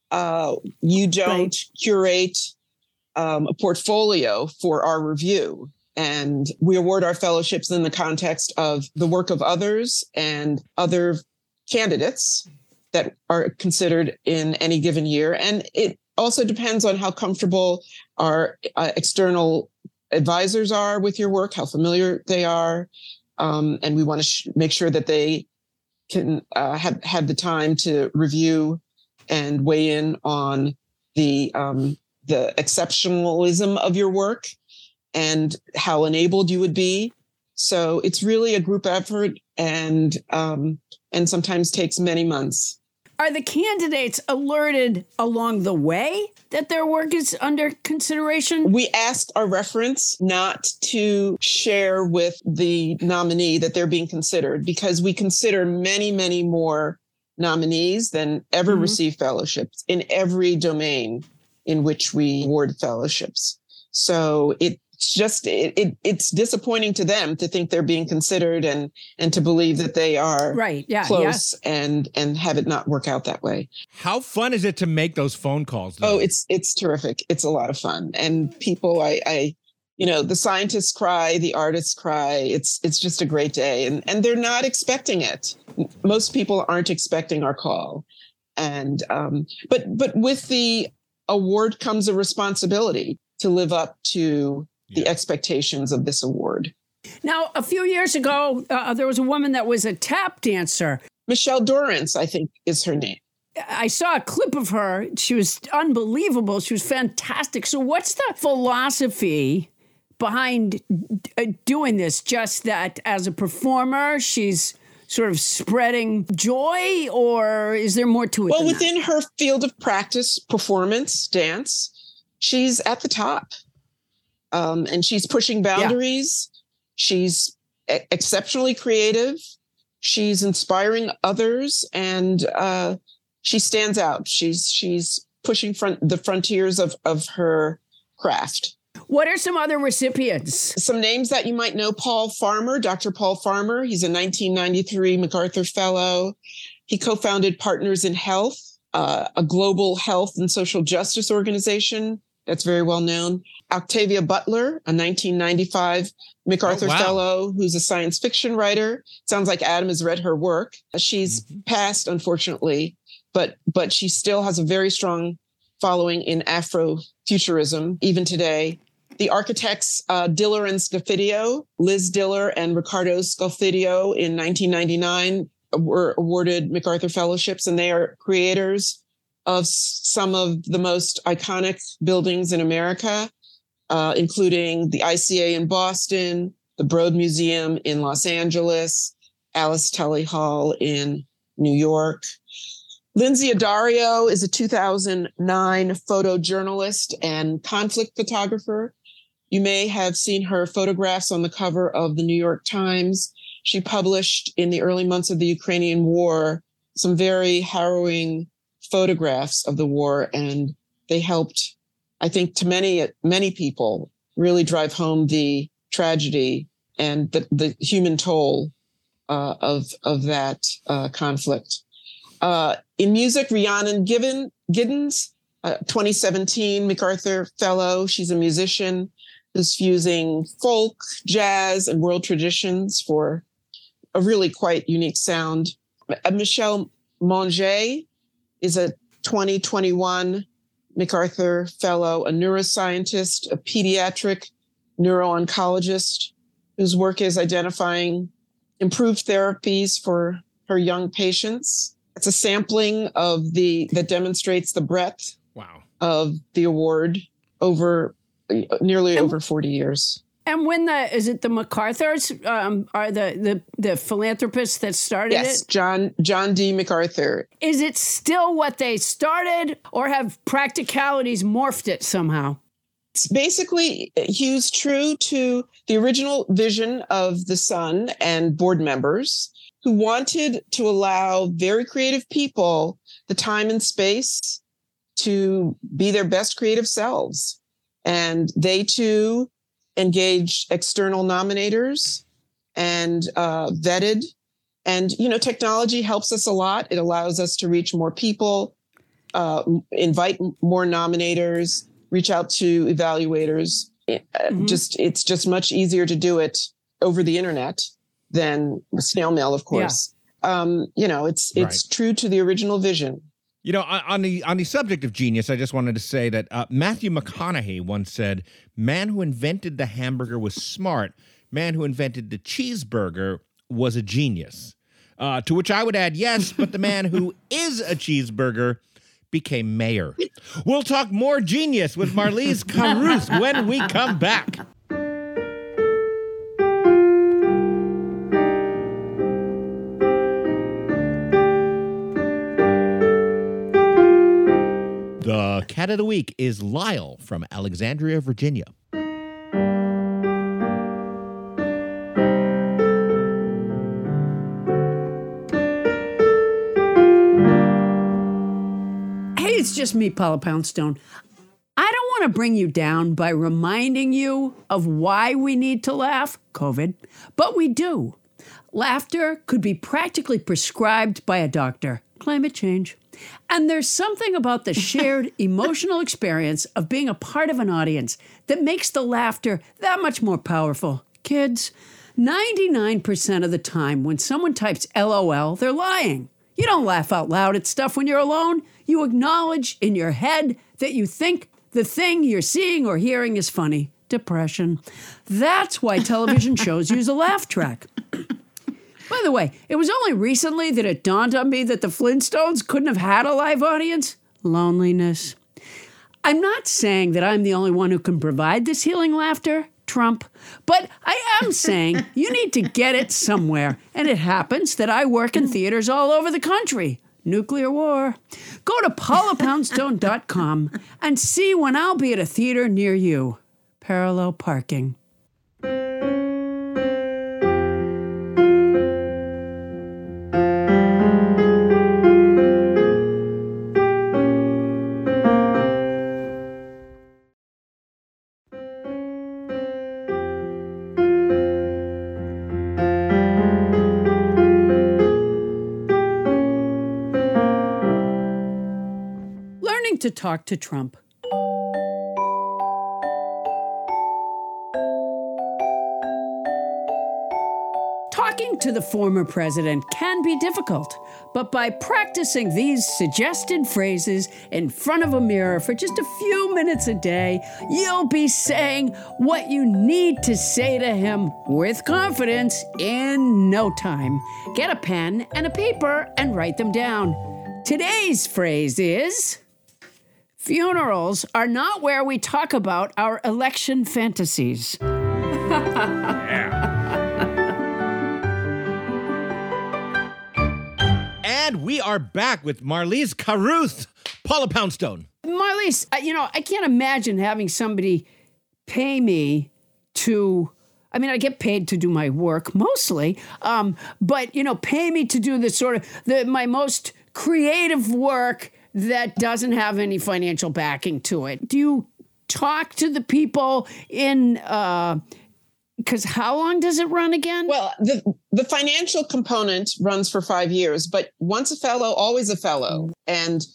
uh, you don't curate um, a portfolio for our review. And we award our fellowships in the context of the work of others and other candidates that are considered in any given year. And it also depends on how comfortable our uh, external advisors are with your work, how familiar they are. Um, and we want to sh- make sure that they can uh, have had the time to review and weigh in on the um, the exceptionalism of your work and how enabled you would be. So it's really a group effort, and um, and sometimes takes many months. Are the candidates alerted along the way that their work is under consideration? We asked our reference not to share with the nominee that they're being considered because we consider many, many more nominees than ever Mhm. receive fellowships in every domain in which we award fellowships. So it's just it, it it's disappointing to them to think they're being considered and and to believe that they are Right. Yeah. close and and have it not work out that way. How fun is it to make those phone calls? though? Oh, it's it's terrific. It's a lot of fun. And people I I you know, the scientists cry, the artists cry. It's it's just a great day and and they're not expecting it. Most people aren't expecting our call. And um but but with the award comes a responsibility to live up to the Yeah. expectations of this award. Now, a few years ago, uh, there was a woman that was a tap dancer. Michelle Dorrance, I think, is her name. I saw a clip of her. She was unbelievable. She was fantastic. So, what's the philosophy behind uh, doing this? Just that as a performer, she's sort of spreading joy, or is there more to it? Well, than that? within her field of practice, performance, dance, she's at the top. Um, and she's pushing boundaries. She's e- exceptionally creative. She's inspiring others, and uh, she stands out. She's she's pushing front the frontiers of of her craft. What are some other recipients? Some names that you might know: Paul Farmer, Dr. Paul Farmer. He's a 1993 MacArthur Fellow. He co-founded Partners in Health, uh, a global health and social justice organization that's very well known. Octavia Butler, a 1995 MacArthur Oh, wow. Fellow, who's a science fiction writer. Sounds like Adam has read her work. She's Mhm. passed, unfortunately, but but she still has a very strong following in Afrofuturism even today. The architects uh, Diller and Scofidio, Liz Diller and Ricardo Scofidio in 1999 were awarded MacArthur fellowships, and they are creators of some of the most iconic buildings in America, uh, including the ICA in Boston, the Broad Museum in Los Angeles, Alice Tully Hall in New York. Lynsey Addario is a 2009 photojournalist and conflict photographer. You may have seen her photographs on the cover of the New York Times. She published in the early months of the Ukrainian war some very harrowing photographs of the war, and they helped, I think, to many, many people really drive home the tragedy and the, the human toll uh, of, of that uh, conflict. Uh, in music, Rhiannon Gibbon, Giddens, uh, 2017 MacArthur Fellow. She's a musician who's fusing folk, jazz, and world traditions for a really quite unique sound. Michelle Monje is a 2021 MacArthur Fellow, a neuroscientist, a pediatric neuro-oncologist whose work is identifying improved therapies for her young patients. It's a sampling of the that demonstrates the breadth Wow. of the award over nearly And- over 40 years. And when the is it the MacArthur's um, are the, the the philanthropists that started Yes, it? John John D. MacArthur. Is it still what they started, or have practicalities morphed it somehow? It's basically Hughes true to the original vision of the son and board members who wanted to allow very creative people the time and space to be their best creative selves. And they too engaged external nominators and uh, vetted. And, you know, technology helps us a lot. It allows us to reach more people, uh, invite more nominators, reach out to evaluators. It- uh, Mhm. Just, it's just much easier to do it over the internet than snail mail, of course. Um, you know, it's it's true to the original vision. You know, on the on the subject of genius, I just wanted to say that uh, Matthew McConaughey once said, "Man who invented the hamburger was smart. Man who invented the cheeseburger was a genius." Uh, to which I would add, yes, but the man who is a cheeseburger became mayor. We'll talk more genius with Marlies Carruth when we come back. Cat of the week is Lyle from Alexandria, Virginia. Hey, it's just me, Paula Poundstone. I don't want to bring you down by reminding you of why we need to laugh, COVID, but we do. Laughter could be practically prescribed by a doctor. Climate change. And there's something about the shared emotional experience of being a part of an audience that makes the laughter that much more powerful. Kids, 99% of the time when someone types LOL, they're lying. You don't laugh out loud at stuff when you're alone. You acknowledge in your head that you think the thing you're seeing or hearing is funny. Depression. That's why television shows use a laugh track. By the way, it was only recently that it dawned on me that the Flintstones couldn't have had a live audience. Loneliness. I'm not saying that I'm the only one who can provide this healing laughter, Trump, but I am saying you need to get it somewhere. And it happens that I work in theaters all over the country. Nuclear war. Go to paulapoundstone.com and see when I'll be at a theater near you. Parallel parking. Learning to talk to Trump. Talking to the former president can be difficult, but by practicing these suggested phrases in front of a mirror for just a few minutes a day, you'll be saying what you need to say to him with confidence in no time. Get a pen and a paper and write them down. Today's phrase is Funerals are not where we talk about our election fantasies. And we are back with Marlies Carruth, Paula Poundstone. Marlies, you know, I can't imagine having somebody pay me to. I mean, I get paid to do my work mostly, um, but you know, pay me to do the sort of the my most creative work that doesn't have any financial backing to it. Do you talk to the people in? Because how long does it run again? Well, the the financial component runs for five years, but once a fellow, always a fellow, and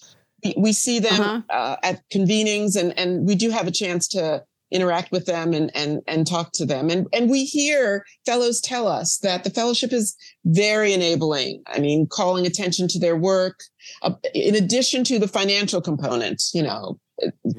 we, we see them Uh-huh. uh, at convenings, and and we do have a chance to interact with them and and and talk to them, and and we hear fellows tell us that the fellowship is very enabling. I mean, calling attention to their work, uh, in addition to the financial component. You know,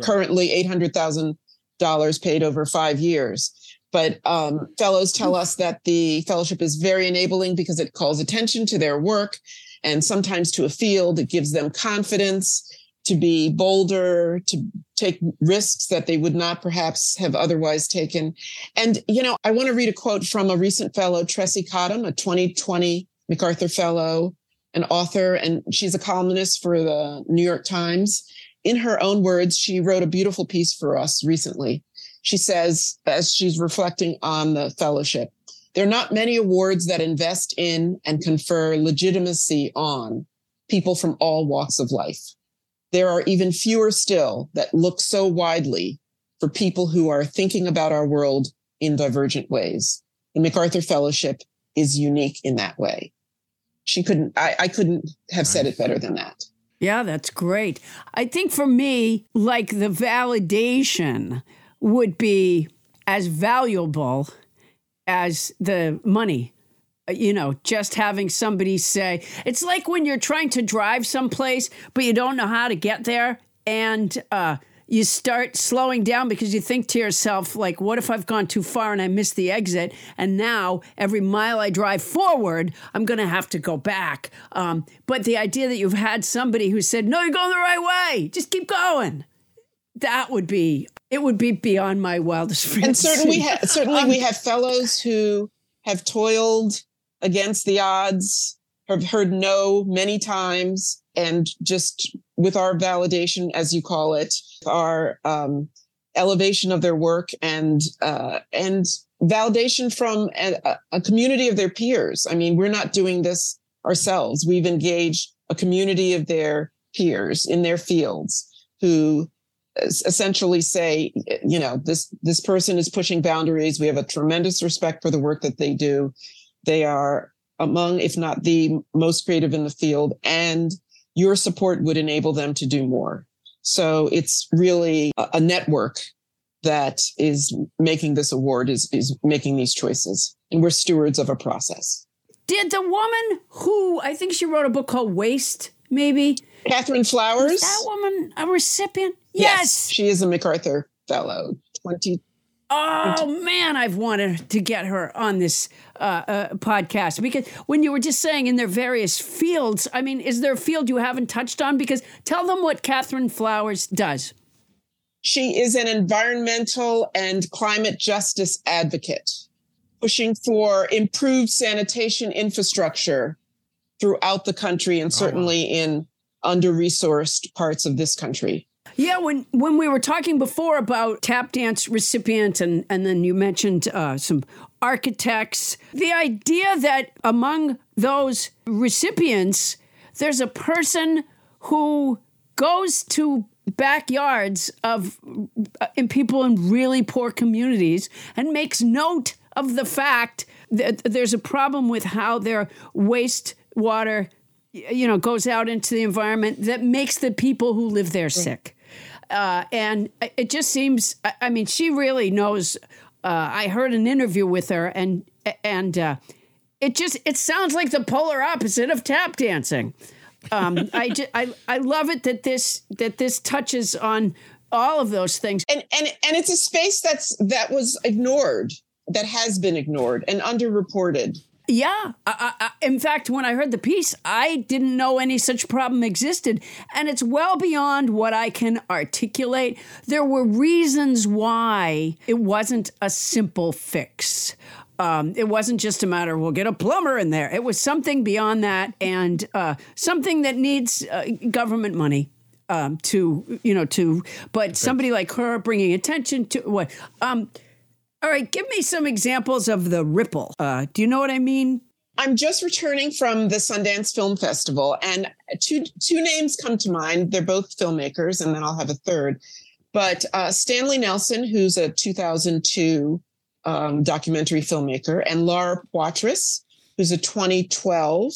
currently eight hundred thousand dollars paid over five years. But um, fellows tell us that the fellowship is very enabling because it calls attention to their work and sometimes to a field. It gives them confidence to be bolder, to take risks that they would not perhaps have otherwise taken. And, you know, I want to read a quote from a recent fellow, Tressie Cottom, a 2020 MacArthur Fellow, an author, and she's a columnist for the New York Times. In her own words, she wrote a beautiful piece for us recently. She says, as she's reflecting on the fellowship, there are not many awards that invest in and confer legitimacy on people from all walks of life. There are even fewer still that look so widely for people who are thinking about our world in divergent ways. The MacArthur Fellowship is unique in that way. She couldn't, I, I couldn't have said it better than that. Yeah, that's great. I think for me, like the validation would be as valuable as the money. Uh, You know, just having somebody say, it's like when you're trying to drive someplace, but you don't know how to get there. And uh, you start slowing down because you think to yourself, like, what if I've gone too far and I missed the exit? And now every mile I drive forward, I'm going to have to go back. Um, but the idea that you've had somebody who said, no, you're going the right way, just keep going. That would be, it would be beyond my wildest fantasy. and certainly, we ha- certainly we have fellows who have toiled against the odds, have heard no many times, and just with our validation, as you call it, our um, elevation of their work and uh, and validation from a, a community of their peers. I mean, we're not doing this ourselves. We've engaged a community of their peers in their fields who essentially say you know this this person is pushing boundaries we have a tremendous respect for the work that they do they are among if not the most creative in the field and your support would enable them to do more so it's really a, network that is making this award is is making these choices and we're stewards of a process Did the woman who I think she wrote a book called Waste, maybe? catherine flowers that woman a recipient? Yes. She is a macarthur fellow 20 Oh man, I've wanted to get her on this uh, uh, podcast because when you were just saying in their various fields, I mean, is there a field you haven't touched on? Because tell them what Catherine Flowers does. She is an environmental and climate justice advocate, pushing for improved sanitation infrastructure throughout the country and certainly in under resourced parts of this country. Yeah, when when we were talking before about tap dance recipient, and and then you mentioned uh, some architects, the idea that among those recipients, there's a person who goes to backyards of uh, in people in really poor communities and makes note of the fact that there's a problem with how their wastewater you know goes out into the environment that makes the people who live there sick uh, and it just seems I- mean she really knows uh, i heard an interview with her and and uh, it just it sounds like the polar opposite of tap dancing um, I, ju- I i love it that this that this touches on all of those things And and and it's a space that's that was ignored, that has been ignored and underreported. Yeah. I, I, in fact, when I heard the piece, I didn't know any such problem existed. And it's well beyond what I can articulate. There were reasons why it wasn't a simple fix. Um, it wasn't just a matter, of we'll get a plumber in there. It was something beyond that and uh, something that needs uh, government money. Um, to you know to but somebody like her bringing attention to what um all right give me some examples of the ripple uh do you know what i mean I'm just returning from the Sundance Film Festival, and two two names come to mind. They're both filmmakers, and then I'll have a third. But uh, Stanley Nelson, who's a 2002 um, documentary filmmaker, and Laura Poitras, who's a 2012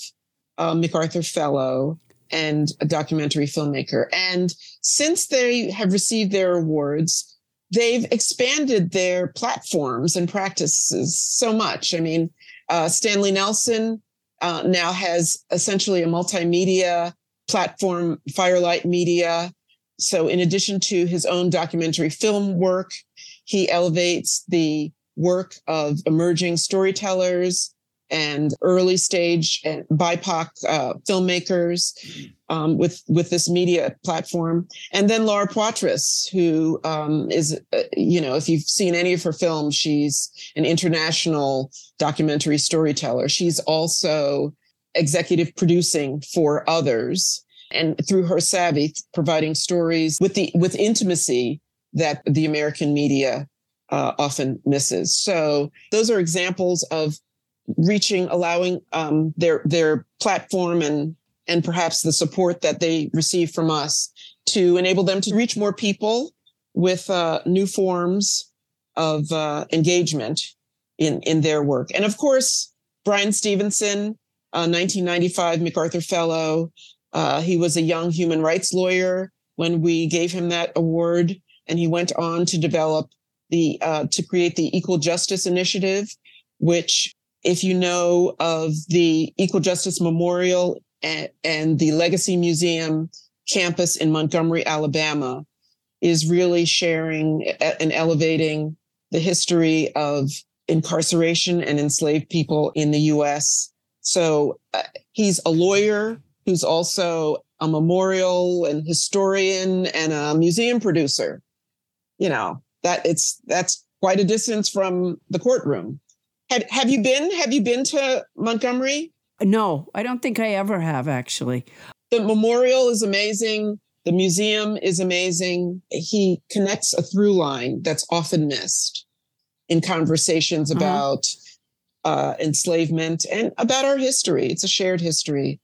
uh, MacArthur Fellow and a documentary filmmaker. And since they have received their awards, they've expanded their platforms and practices so much. I mean, uh, Stanley Nelson uh, now has essentially a multimedia platform, Firelight Media. So, in addition to his own documentary film work, he elevates the work of emerging storytellers and early stage and BIPOC uh, filmmakers um, with with this media platform, and then Laura Poitras, who um, is uh, you know if you've seen any of her films, she's an international documentary storyteller. She's also executive producing for others, and through her savvy, providing stories with the with intimacy that the American media uh, often misses. So those are examples of reaching, allowing um, their their platform and and perhaps the support that they receive from us to enable them to reach more people with uh, new forms of uh, engagement in in their work. And of course, Bryan Stevenson, uh, 1995 MacArthur Fellow. Uh, he was a young human rights lawyer when we gave him that award, and he went on to develop the uh, to create the Equal Justice Initiative, which, if you know of the Equal Justice Memorial and, and the Legacy Museum campus in Montgomery, Alabama, is really sharing and elevating the history of incarceration and enslaved people in the U.S. So uh, he's a lawyer who's also a memorial and historian and a museum producer. You know that it's that's quite a distance from the courtroom. Have Have you been? Have you been to Montgomery? No i don't think i ever have actually The memorial is amazing. The museum is amazing. He connects a through line that's often missed in conversations Uh-huh. about uh, enslavement and about our history. It's a shared history.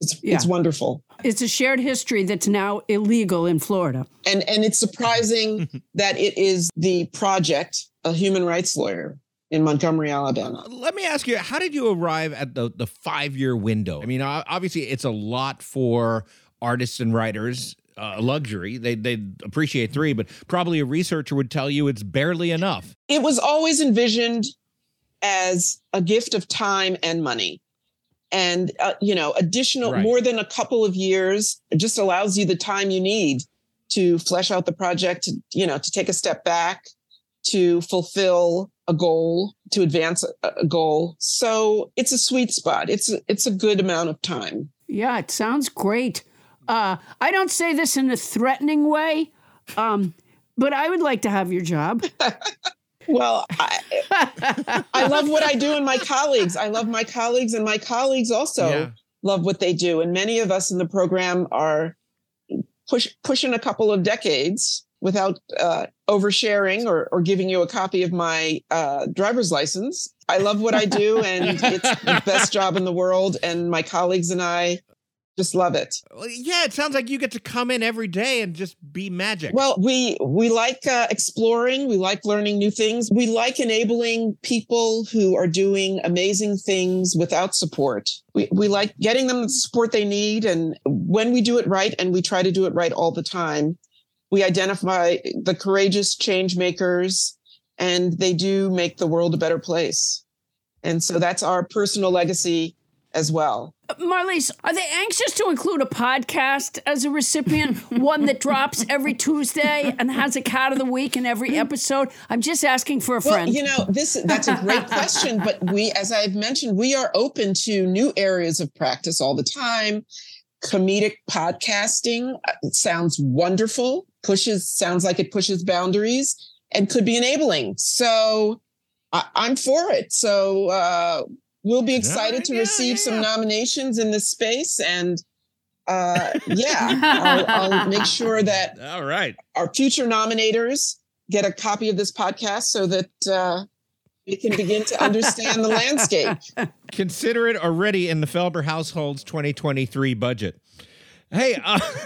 It's, Yeah. it's wonderful. It's a shared history that's now illegal in Florida. And, and it's surprising that it is the project, a human rights lawyer in Montgomery, Alabama. Let me ask you, how did you arrive at the, the five year window? I mean, obviously, it's a lot for artists and writers, uh, luxury. They, they appreciate three, but probably a researcher would tell you it's barely enough. It was always envisioned as a gift of time and money. And, uh, you know, additional Right. more than a couple of years it just allows you the time you need to flesh out the project, to, you know, to take a step back, to fulfill a goal, to advance a, a goal. So it's a sweet spot. It's a, it's a good amount of time. Yeah, it sounds great. Uh, I don't say this in a threatening way, um, but I would like to have your job. Well, I, I love what I do and my colleagues. I love my colleagues, and my colleagues also Yeah. love what they do. And many of us in the program are push, pushing a couple of decades without uh, oversharing or, or giving you a copy of my uh, driver's license. I love what I do, and it's the best job in the world. And my colleagues and I just love it. Yeah, it sounds like you get to come in every day and just be magic. Well, we we like uh, exploring. We like learning new things. We like enabling people who are doing amazing things without support. We we like getting them the support they need, and when we do it right, and we try to do it right all the time, we identify the courageous change makers, and they do make the world a better place. And so that's our personal legacy as well. Marlies, are they anxious to include a podcast as a recipient, one that drops every Tuesday and has a cat of the week in every episode? I'm just asking for a Well, friend. you know, this that's a great question, but we, as I've mentioned, we are open to new areas of practice all the time. Comedic podcasting uh, sounds wonderful. Pushes sounds like it pushes boundaries and could be enabling. So I, I'm for it. So uh, we'll be excited to yeah, receive yeah, some nominations in this space, and uh, yeah, I'll, I'll make sure that All right. our future nominators get a copy of this podcast so that uh, we can begin to understand the landscape. Consider it already in the Felber household's 2023 budget. Hey, uh,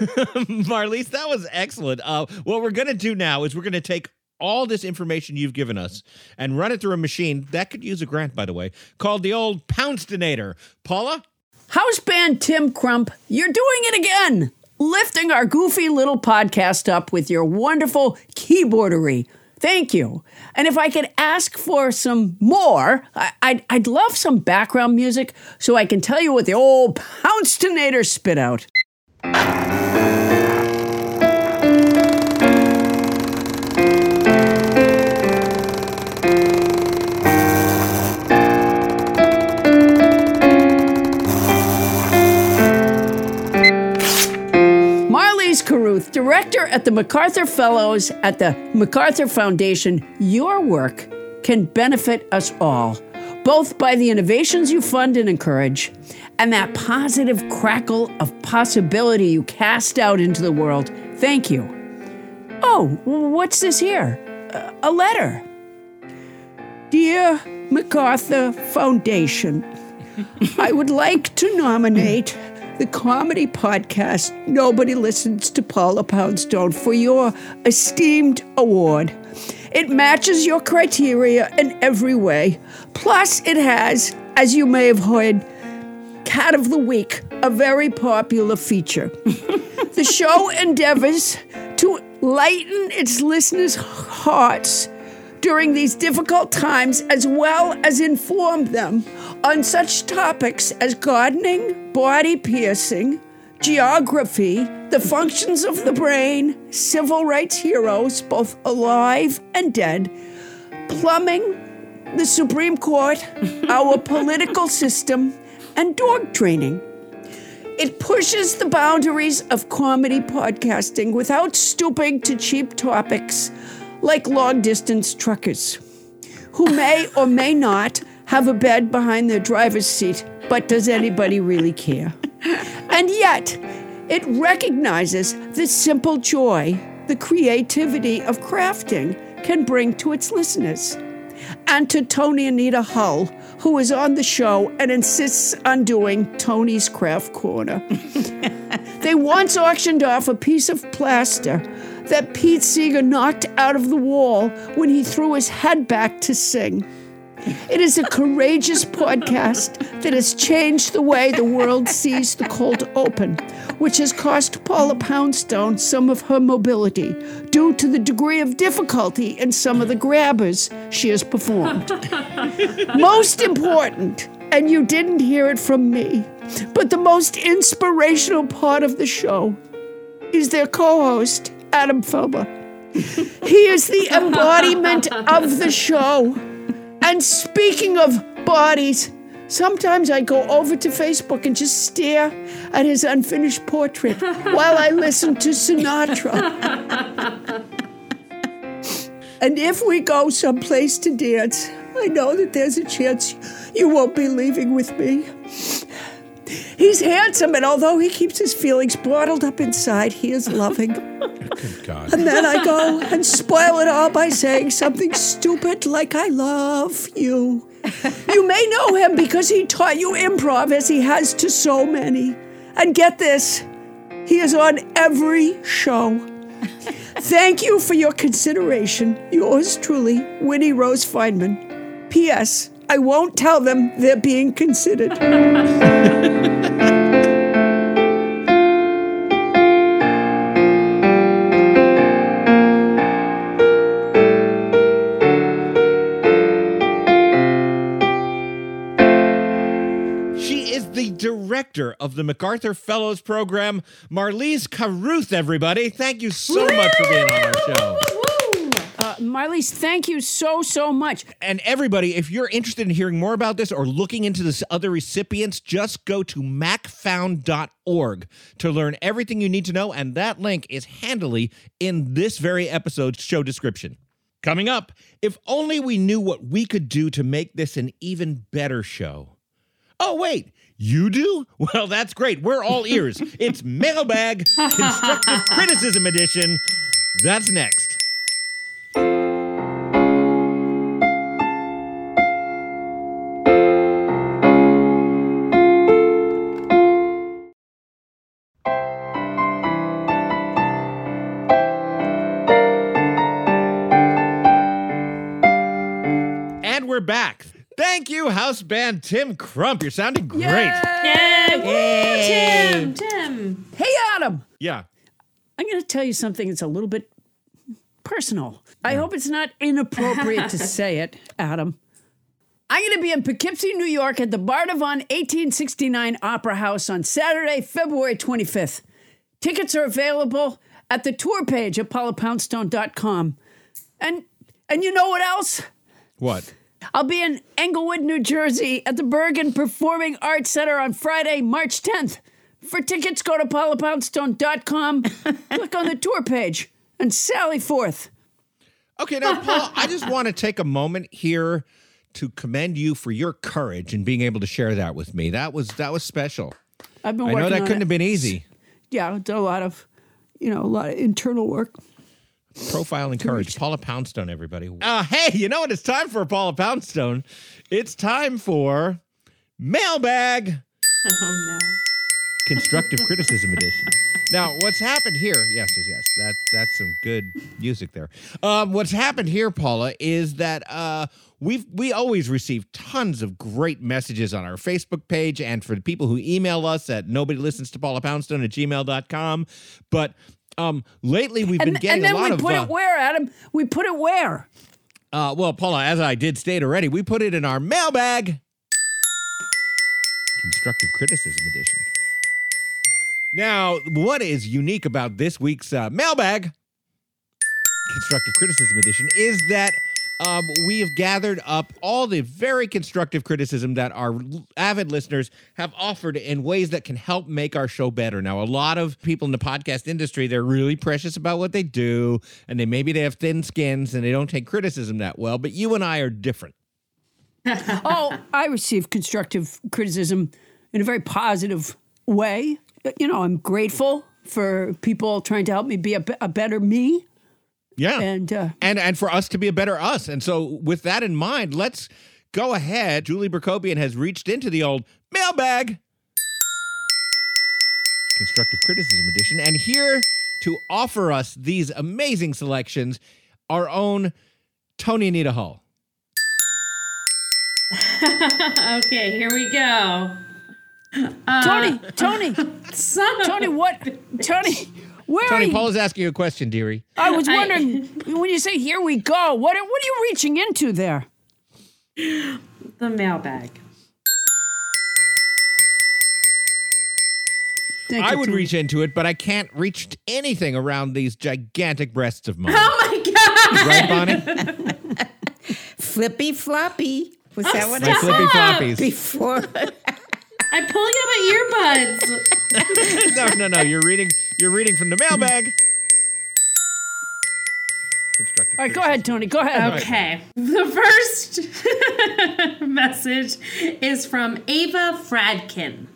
Marlies, that was excellent. Uh, what we're going to do now is we're going to take all this information you've given us and run it through a machine that could use a grant, by the way, called the old Pouncedonator. Paula? House band Tim Crump, you're doing it again, lifting our goofy little podcast up with your wonderful keyboardery. Thank you. And if I could ask for some more, I- I'd, I'd love some background music so I can tell you what the old Pouncedonator spit out. Carruth, director at the MacArthur Fellows at the MacArthur Foundation, your work can benefit us all, both by the innovations you fund and encourage, and that positive crackle of possibility you cast out into the world. Thank you. Oh, what's this here? A letter. Dear MacArthur Foundation, I would like to nominate the comedy podcast Nobody Listens to Paula Poundstone for your esteemed award. It matches your criteria in every way. Plus, it has, as you may have heard, Cat of the Week, a very popular feature. the show endeavors to lighten its listeners' hearts during these difficult times, as well as inform them on such topics as gardening, body piercing, geography, the functions of the brain, civil rights heroes, both alive and dead, plumbing, the Supreme Court, our political system, and dog training. It pushes the boundaries of comedy podcasting without stooping to cheap topics like long distance truckers, who may or may not have a bed behind their driver's seat, but does anybody really care? And yet, It recognizes the simple joy the creativity of crafting can bring to its listeners. And to Toni Anita Hull, who is on the show and insists on doing Toni's Craft Corner. they once auctioned off a piece of plaster that Pete Seeger knocked out of the wall when he threw his head back to sing. It is a courageous podcast that has changed the way the world sees the cold open, which has cost Paula Poundstone some of her mobility due to the degree of difficulty in some of the grabbers she has performed. most important, and you didn't hear it from me, but the most inspirational part of the show is their co host, Adam Felber. He is the embodiment of the show. And speaking of bodies, sometimes I go over to Facebook and just stare at his unfinished portrait while I listen to Sinatra. and if we go someplace to dance, I know that there's a chance you won't be leaving with me. He's handsome, and although he keeps his feelings bottled up inside, he is loving. Good God. And then I go and spoil it all by saying something stupid like, I love you. You may know him because he taught you improv as he has to so many. And get this, he is on every show. Thank you for your consideration. Yours truly, Winnie Rose Feynman. P.S. I won't tell them they're being considered. She is the director of the MacArthur Fellows Program, Marlies Carruth, everybody. Thank you so much for being on our show. Marlies, thank you so, so much. And everybody, if you're interested in hearing more about this or looking into this other recipients, just go to macfound.org to learn everything you need to know. And that link is handily in this very episode's show description. Coming up, if only we knew what we could do to make this an even better show. Oh, wait. You do? Well, that's great. We're all ears. It's Mailbag Constructive Criticism Edition. That's next. And we're back. Thank you, house band Tim Crump. You're sounding great. Yay! Woo, Tim! Tim! Hey, Adam. Yeah. I'm going to tell you something that's a little bit personal. I hope it's not inappropriate to say it, Adam. I'm going to be in Poughkeepsie, New York at the Bardavon 1869 Opera House on Saturday, February 25th. Tickets are available at the tour page at paulapoundstone.com. And and you know what else? What? I'll be in Englewood, New Jersey at the Bergen Performing Arts Center on Friday, March 10th. For tickets, go to paulapoundstone.com, click on the tour page, and sally forth. Okay, now, Paul, I just want to take a moment here to commend you for your courage and being able to share that with me. That was that was special. I've been I know that couldn't it. have been easy. Yeah, it's a lot of, you know, a lot of internal work. Profile and courage. Paula Poundstone, everybody. Uh, hey, you know what? It's time for Paula Poundstone. It's time for Mailbag Oh no. Constructive Criticism Edition. Now, what's happened here? Yes, yes, yes. That's that's some good music there. Um, what's happened here, Paula, is that uh, we've we always receive tons of great messages on our Facebook page, and for the people who email us at nobody listens to Paula Poundstone at gmail.com. But um, lately, we've been getting a lot of. And then we put uh, it where, Adam? We put it where? uh, well, Paula, as I did state already, we put it in our mailbag. Constructive Criticism Edition. Now, what is unique about this week's uh, mailbag, Constructive Criticism Edition, is that um, we have gathered up all the very constructive criticism that our avid listeners have offered in ways that can help make our show better. Now, a lot of people in the podcast industry, they're really precious about what they do, and they maybe they have thin skins and they don't take criticism that well, but you and I are different. oh, I receive constructive criticism in a very positive way. You know, I'm grateful for people trying to help me be a, a better me. Yeah. And uh, and and for us to be a better us. And so with that in mind, let's go ahead. Julie Berkobian has reached into the old mailbag. Constructive criticism edition. And here to offer us these amazing selections, our own Toni Anita Hull. okay, here we go. Toni, uh, Toni, Son Toni, what? Toni, where are Toni, you? Paul is asking you a question, dearie. I was I- wondering when you say "here we go," what are- what are you reaching into there? the mailbag. Thank I would Toni. reach into it, but I can't reach anything around these gigantic breasts of mine. Oh my god! right, Bonnie? Flippy floppy. Was that oh, what My I said? flippy Stop. floppies. before? I'm pulling out my earbuds. no, no, no. You're reading. You're reading from the mailbag. Constructive. All right, go ahead, Toni. Go ahead. Okay. The first message is from Ava Fradkin.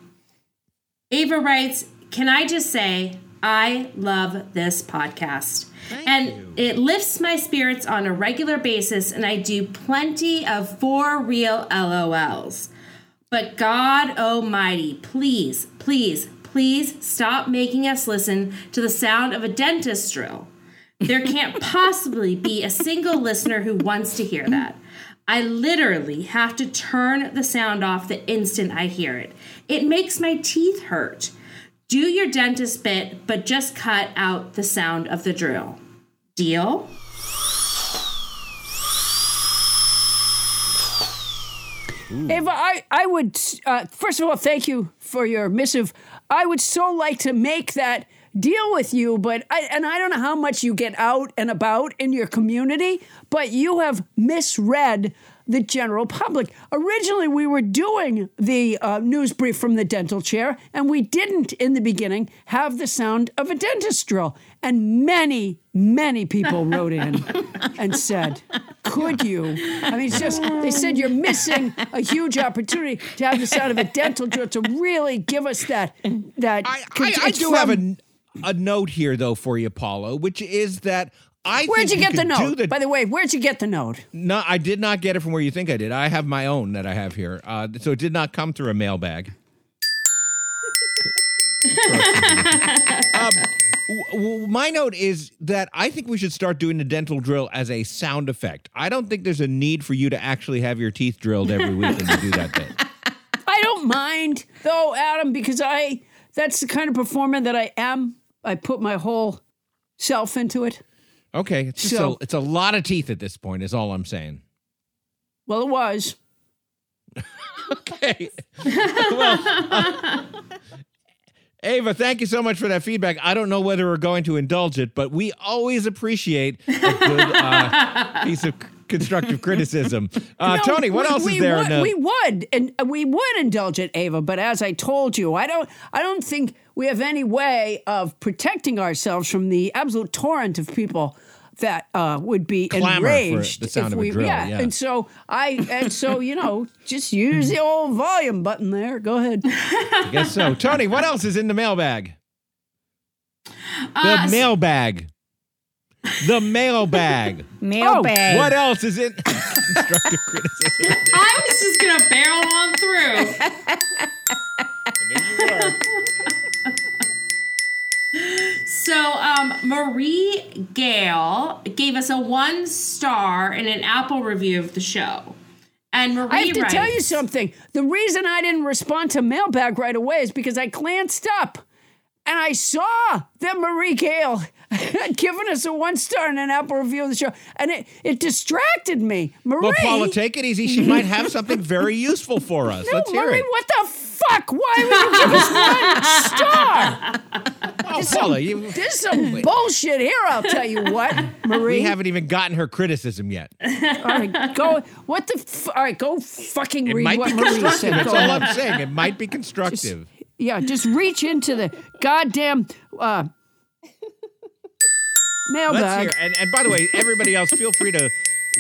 Ava writes, Can I just say, I love this podcast. and it lifts my spirits on a regular basis, and I do plenty of for real LOLs. But God Almighty, please, please, please stop making us listen to the sound of a dentist drill. There can't possibly be a single listener who wants to hear that. I literally have to turn the sound off the instant I hear it. It makes my teeth hurt. Do your dentist bit, but just cut out the sound of the drill. Deal? Ava, I, I would, uh, first of all, thank you for your missive. I would so like to make that deal with you, but I, and I don't know how much you get out and about in your community, but you have misread the general public. Originally, we were doing the uh, news brief from the dental chair, and we didn't in the beginning have the sound of a dentist drill. And many, many people wrote in and said, Could you? I mean, it's just, they said you're missing a huge opportunity to have the sound of a dental drill to really give us that. that I, I, I do from- have a, a note here, though, for you, Paulo, which is that I Where'd you think get the note? the- By the way, where'd you get the note? No, I did not get it from where you think I did. I have my own that I have here. Uh, so it did not come through a mailbag. um, w- w- my note is that I think we should start doing the dental drill as a sound effect. I don't think there's a need for you to actually have your teeth drilled every week you do that thing. I don't mind though, Adam, because I that's the kind of performer that I am. I put my whole self into it. Okay, it's So- a, it's a lot of teeth at this point. Is all I'm saying. Well, it was. Okay. well, uh, Ava, thank you so much for that feedback. I don't know whether we're going to indulge it, but we always appreciate a good uh, piece of constructive criticism. Uh, No, Toni, what we- else we is there? Would, the- we would, and we would indulge it, Ava. But as I told you, I don't. I don't think we have any way of protecting ourselves from the absolute torrent of people that uh, would be Clamor for enraged the sound if of a we. drill, yeah. yeah. and so I, and so you know, just use the old volume button there. Go ahead. I guess so. Toni, what else is in the mailbag? The Uh, mailbag. The mailbag. Mailbag. What else is in constructive criticism? I was just gonna barrel on through. So, um, Marie Gale gave us a one star in an Apple review of the show. And Marie I have to writes, tell you something. The reason I didn't respond to mailbag right away is because I glanced up and I saw that Marie Gale had given us a one star in an Apple review of the show, and it, it distracted me. Marie, Well, Paula, take it easy. She might have something very useful for us. no, Let's hear Marie, it. what the fuck? Why would you give us one star? Oh, Paula, you, There's some bullshit here. I'll tell you what, Marie. we haven't even gotten her criticism yet. all right, go. What the? F- all right, go fucking It read might what be Marie constructive. said. That's all. I'm saying. It might be constructive. Yeah, just reach into the goddamn uh, Let's mailbag. hear. And, and by the way, everybody else, feel free to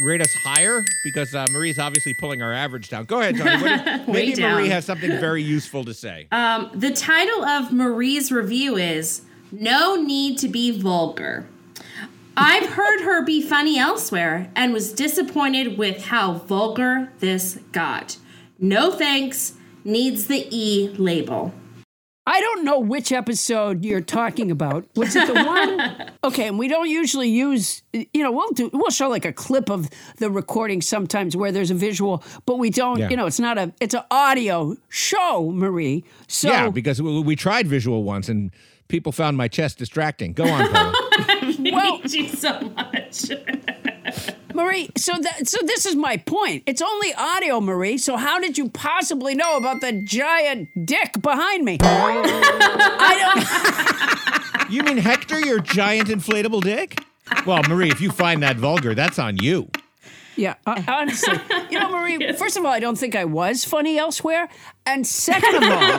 rate us higher because uh, Marie's obviously pulling our average down. Go ahead, Johnny. What, Way maybe Marie has something very useful to say. Um, the title of Marie's review is No Need to Be Vulgar. I've heard her be funny elsewhere and was disappointed with how vulgar this got. No thanks, needs the E label. I don't know which episode you're talking about. Was it the one? Okay, and we don't usually use. You know, we'll do. We'll show like a clip of the recording sometimes where there's a visual, but we don't. Yeah. You know, it's not a. It's an audio show, Marie. So yeah, because we, we tried visual once and people found my chest distracting. Go on, Paula. well, Hate you so much. Marie. So that. So this is my point. It's only audio, Marie. So how did you possibly know about the giant dick behind me? I don't. you mean Hector, your giant inflatable dick? Well, Marie, if you find that vulgar, that's on you. Yeah, uh, honestly, you know, Marie. First of all, I don't think I was funny elsewhere, and second of all,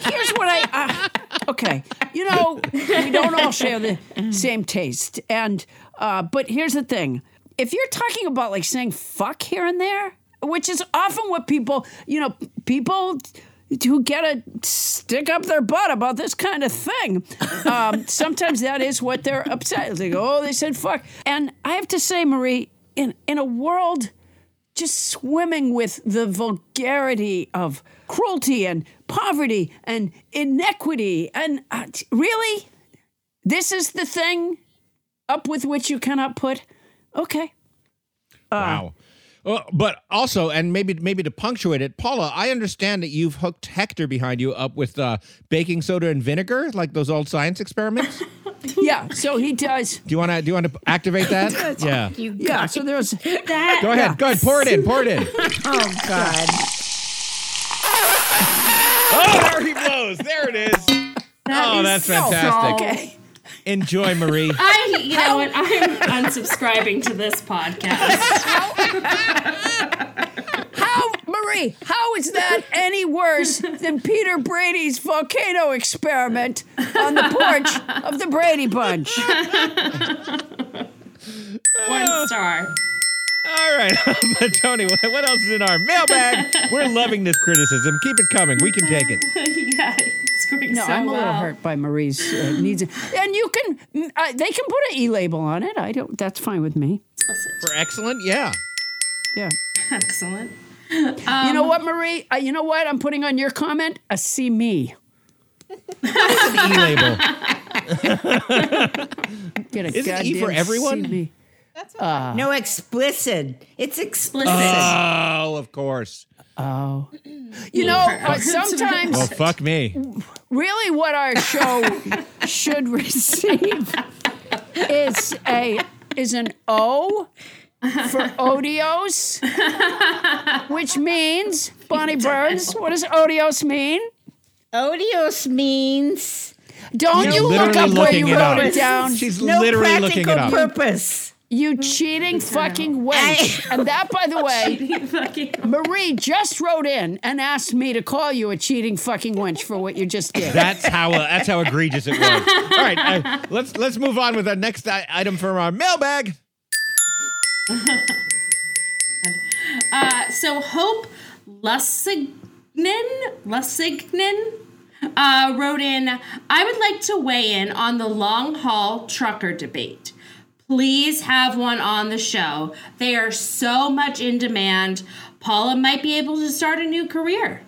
here's what I. Uh, okay, you know, we don't all share the same taste, and uh, but here's the thing: if you're talking about like saying "fuck" here and there, which is often what people, you know, people who get a stick up their butt about this kind of thing. Um, sometimes that is what they're upset. It's like, oh, they said fuck. And I have to say, Marie, in in a world just swimming with the vulgarity of cruelty and poverty and inequity, and uh, really, this is the thing up with which you cannot put. Okay. Wow. Uh, but also, and maybe maybe to punctuate it, Paula, I understand that you've hooked Hector behind you up with uh, baking soda and vinegar, like those old science experiments. Yeah. So he does. Do you want to do you want to activate that? yeah. You Yeah. So there's. That Go ahead. Go ahead. Pour it in. Pour it in. Oh God. Oh, there he blows. There it is. oh, is that's so fantastic. Okay. Enjoy, Marie. I, you know what? I'm unsubscribing to this podcast. How, Marie, how is that any worse than Peter Brady's volcano experiment on the porch of the Brady Bunch? One star. All right, but Toni, what what else is in our mailbag? We're loving this criticism. Keep it coming. We can take it. yeah, it's going No, so I'm a little well. hurt by Marie's uh, needs, and you can. mm, Uh, they can put an e label on it. I don't. That's fine with me. For excellent, yeah. Yeah. Excellent. you know what, Marie? Uh, you know what? I'm putting on your comment a see me. The E label. Get a Isn't E for goddamn everyone? see me. No explicit. It's explicit. Oh, of course. Oh. You know, uh, sometimes Well, fuck me. really what our show should receive is a is an O for otiose, which means Bonnie Burns. What does otiose mean? Otiose means Don't She's you look up where you wrote it down. She's no literally looking it up. purpose. You cheating fucking wench. And that, by the way, Marie just wrote in and asked me to call you a cheating fucking wench for what you just did. That's how uh, that's how egregious it was. All right, uh, let's let's move on with our next i- item from our mailbag. Uh, so Hope Lussignan, Lussignan uh, wrote in, I would like to weigh in on the long haul trucker debate. Please have one on the show. They are so much in demand. Paula might be able to start a new career.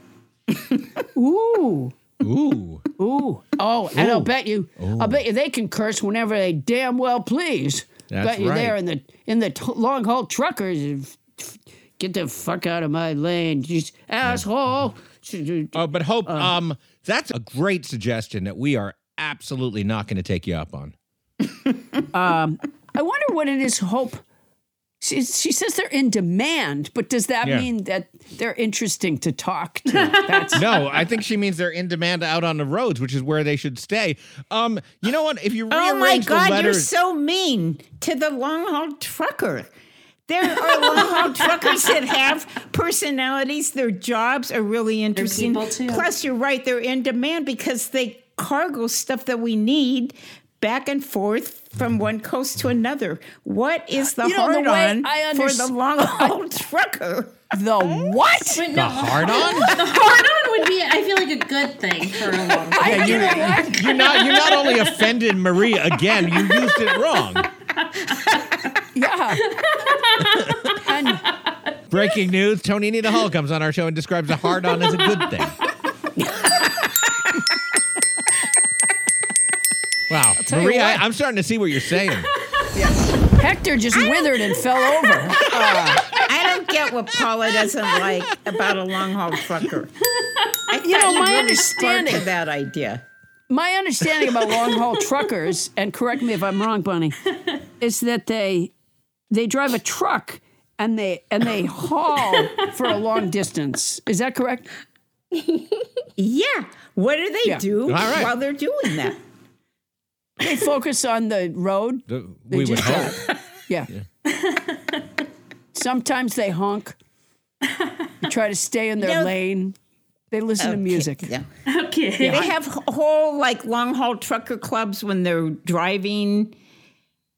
Ooh. Ooh, Ooh. Oh, and I'll bet you, I'll bet you they can curse whenever they damn well please. That's bet you right. there in the in the t- long haul truckers. Get the fuck out of my lane, you asshole. oh, but hope um that's a great suggestion that we are absolutely not going to take you up on. I wonder what it is. Hope. She, she says they're in demand, but does that Yeah. mean that they're interesting to talk to? That's No, I think she means they're in demand out on the roads, which is where they should stay. Um, you know what? If you Oh rearrange my the God, you're so mean to the long haul trucker. There are long haul truckers that have personalities. Their jobs are really interesting. people, too. Plus, you're right, they're in demand because they cargo stuff that we need back and forth from one coast to another. What is the You know, the hard way on I for the long haul trucker? The what? But The hard on? the hard on would be, I feel like, a good thing for a long time. Yeah, you, you're not. You're not only offended Marie again. You used it wrong. Yeah. and Breaking news: Toni Anita Hull comes on our show and describes a hard on as a good thing. Wow, tell you Marie, I, I'm starting to see what you're saying. Hector just withered and fell over. Uh, I don't get what Paula doesn't like about a long haul trucker. I You know, my understanding- sparked that idea. my understanding about long haul truckers, and correct me if I'm wrong, Bunny, is that they they drive a truck and they and they haul for a long distance. Is that correct? Yeah. What do they Yeah. do All right. while they're doing that? They focus on the road. The- They we would just uh, hope. drive. Yeah. Sometimes they honk. They try to stay in their No. lane. They listen to music. Yeah. Okay. They have whole like long haul trucker clubs when they're driving.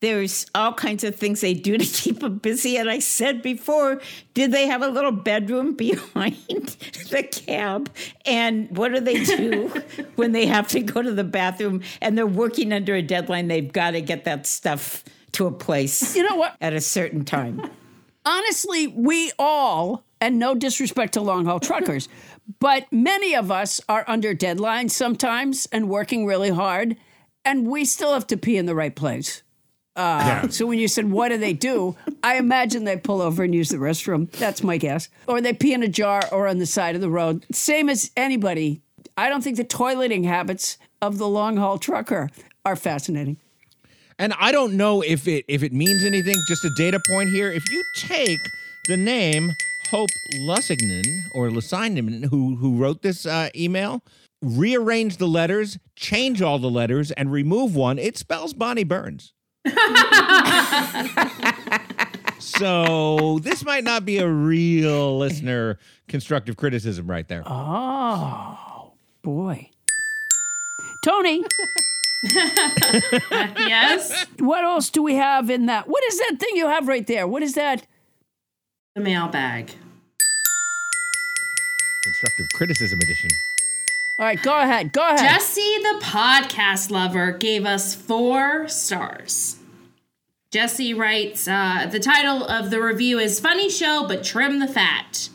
There's all kinds of things they do to keep them busy. And I said before, did they have a little bedroom behind the cab? And what do they do when they have to go to the bathroom and they're working under a deadline? They've got to get that stuff to a place You know what? at a certain time. honestly, we all, and no disrespect to long haul truckers, but many of us are under deadlines sometimes and working really hard, and we still have to pee in the right place. Uh, So when you said, what do they do? I imagine they pull over and use the restroom. That's my guess. Or they pee in a jar or on the side of the road. Same as anybody. I don't think the toileting habits of the long haul trucker are fascinating. And I don't know if it if it means anything. Just a data point here. If you take the name Hope Lussignan or Lussignan, who who wrote this uh, email, rearrange the letters, change all the letters, and remove one, it spells Bonnie Burns. So this might not be a real listener constructive criticism right there. Oh, boy. Toni. yes. What else do we have in that? What is that thing you have right there? What is that? The mailbag. Constructive criticism edition. All right, go ahead. Go ahead. Jesse, the podcast lover, gave us four stars. Jesse writes uh, the title of the review is Funny Show, but Trim the Fat.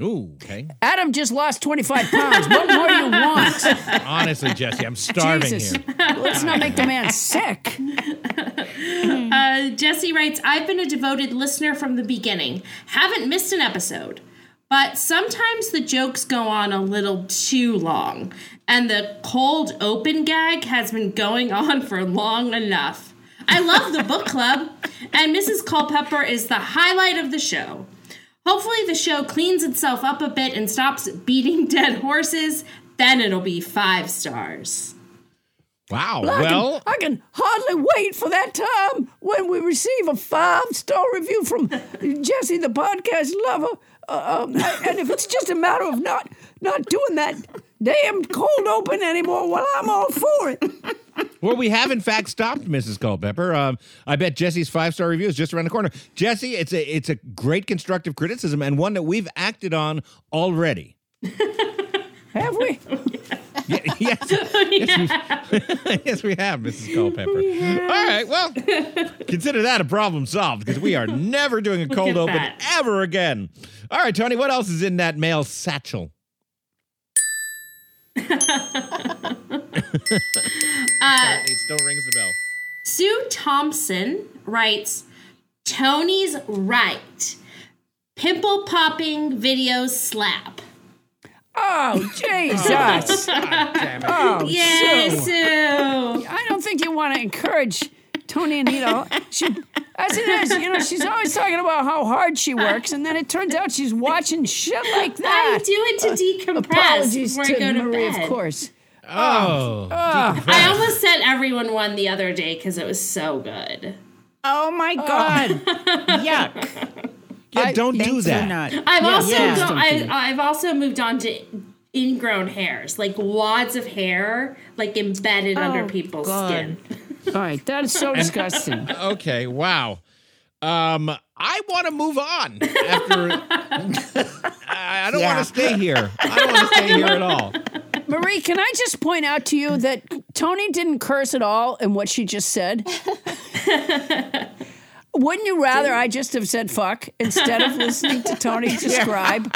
Ooh, okay. Adam just lost 25 pounds. What more do you want? Honestly, Jesse, I'm starving Jesus. here. Let's not make the man sick. Uh, Jesse writes, I've been a devoted listener from the beginning. Haven't missed an episode. But sometimes the jokes go on a little too long, and the cold open gag has been going on for long enough. I love the book club, and Mrs. Culpepper is the highlight of the show. Hopefully, the show cleans itself up a bit and stops beating dead horses. Then it'll be five stars. Wow. I can- Well, I can hardly wait for that time when we receive a five star review from Jesse, the podcast lover. Uh, um, and if it's just a matter of not not doing that damn cold open anymore, well, I'm all for it. Well, we have in fact stopped Mrs. Culpepper. Um, I bet Jesse's five star review is just around the corner. Jesse, it's a it's a great constructive criticism and one that we've acted on already. Have we? Ye- yes, yes, we, yes, we have, Mrs. Culpepper. All right, well, consider that a problem solved because we are never doing a cold open that. ever again. All right, Toni, what else is in that mail satchel? it still rings the bell. Sue Thompson writes Toni's right. Pimple popping videos slap. Oh, Jesus. Damn it. Oh, Yay, Sue. Sue! I don't think you want to encourage Toni Anita. She, as it is, you know, she's always talking about how hard she works, and then it turns out she's watching shit like that. I that. do it to uh, decompress Apologies before I to go to Marie, bed. of course. Oh, oh, oh. I almost sent everyone one the other day because it was so good. Oh my oh. God. Yuck. Yeah, don't do that. not. I've also yeah. go, I, I've also moved on to ingrown hairs, like wads of hair, like embedded under people's God. skin. All right, that is so disgusting. Okay, wow. Um, I want to move on after. I I don't Yeah. want to stay here. I don't want to stay here at all. Marie, can I just point out to you that Toni didn't curse at all in what she just said? Wouldn't you rather I just have said fuck instead of listening to Toni describe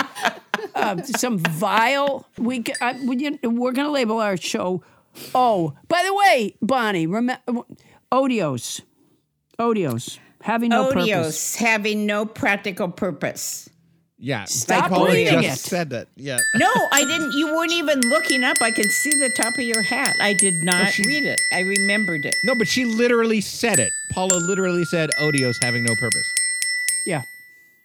uh, some vile? We I, we, you- we're going to label our show. Oh, by the way, Bonnie, remember otiose, otiose, having no purpose. Having no practical purpose. Yeah, Stop Paula reading just it. said that. Yeah. No, I didn't. You weren't even looking up. I could see the top of your hat. I did not read it. I remembered it. No, but she literally said it. Paula literally said otiose having no purpose. Yeah.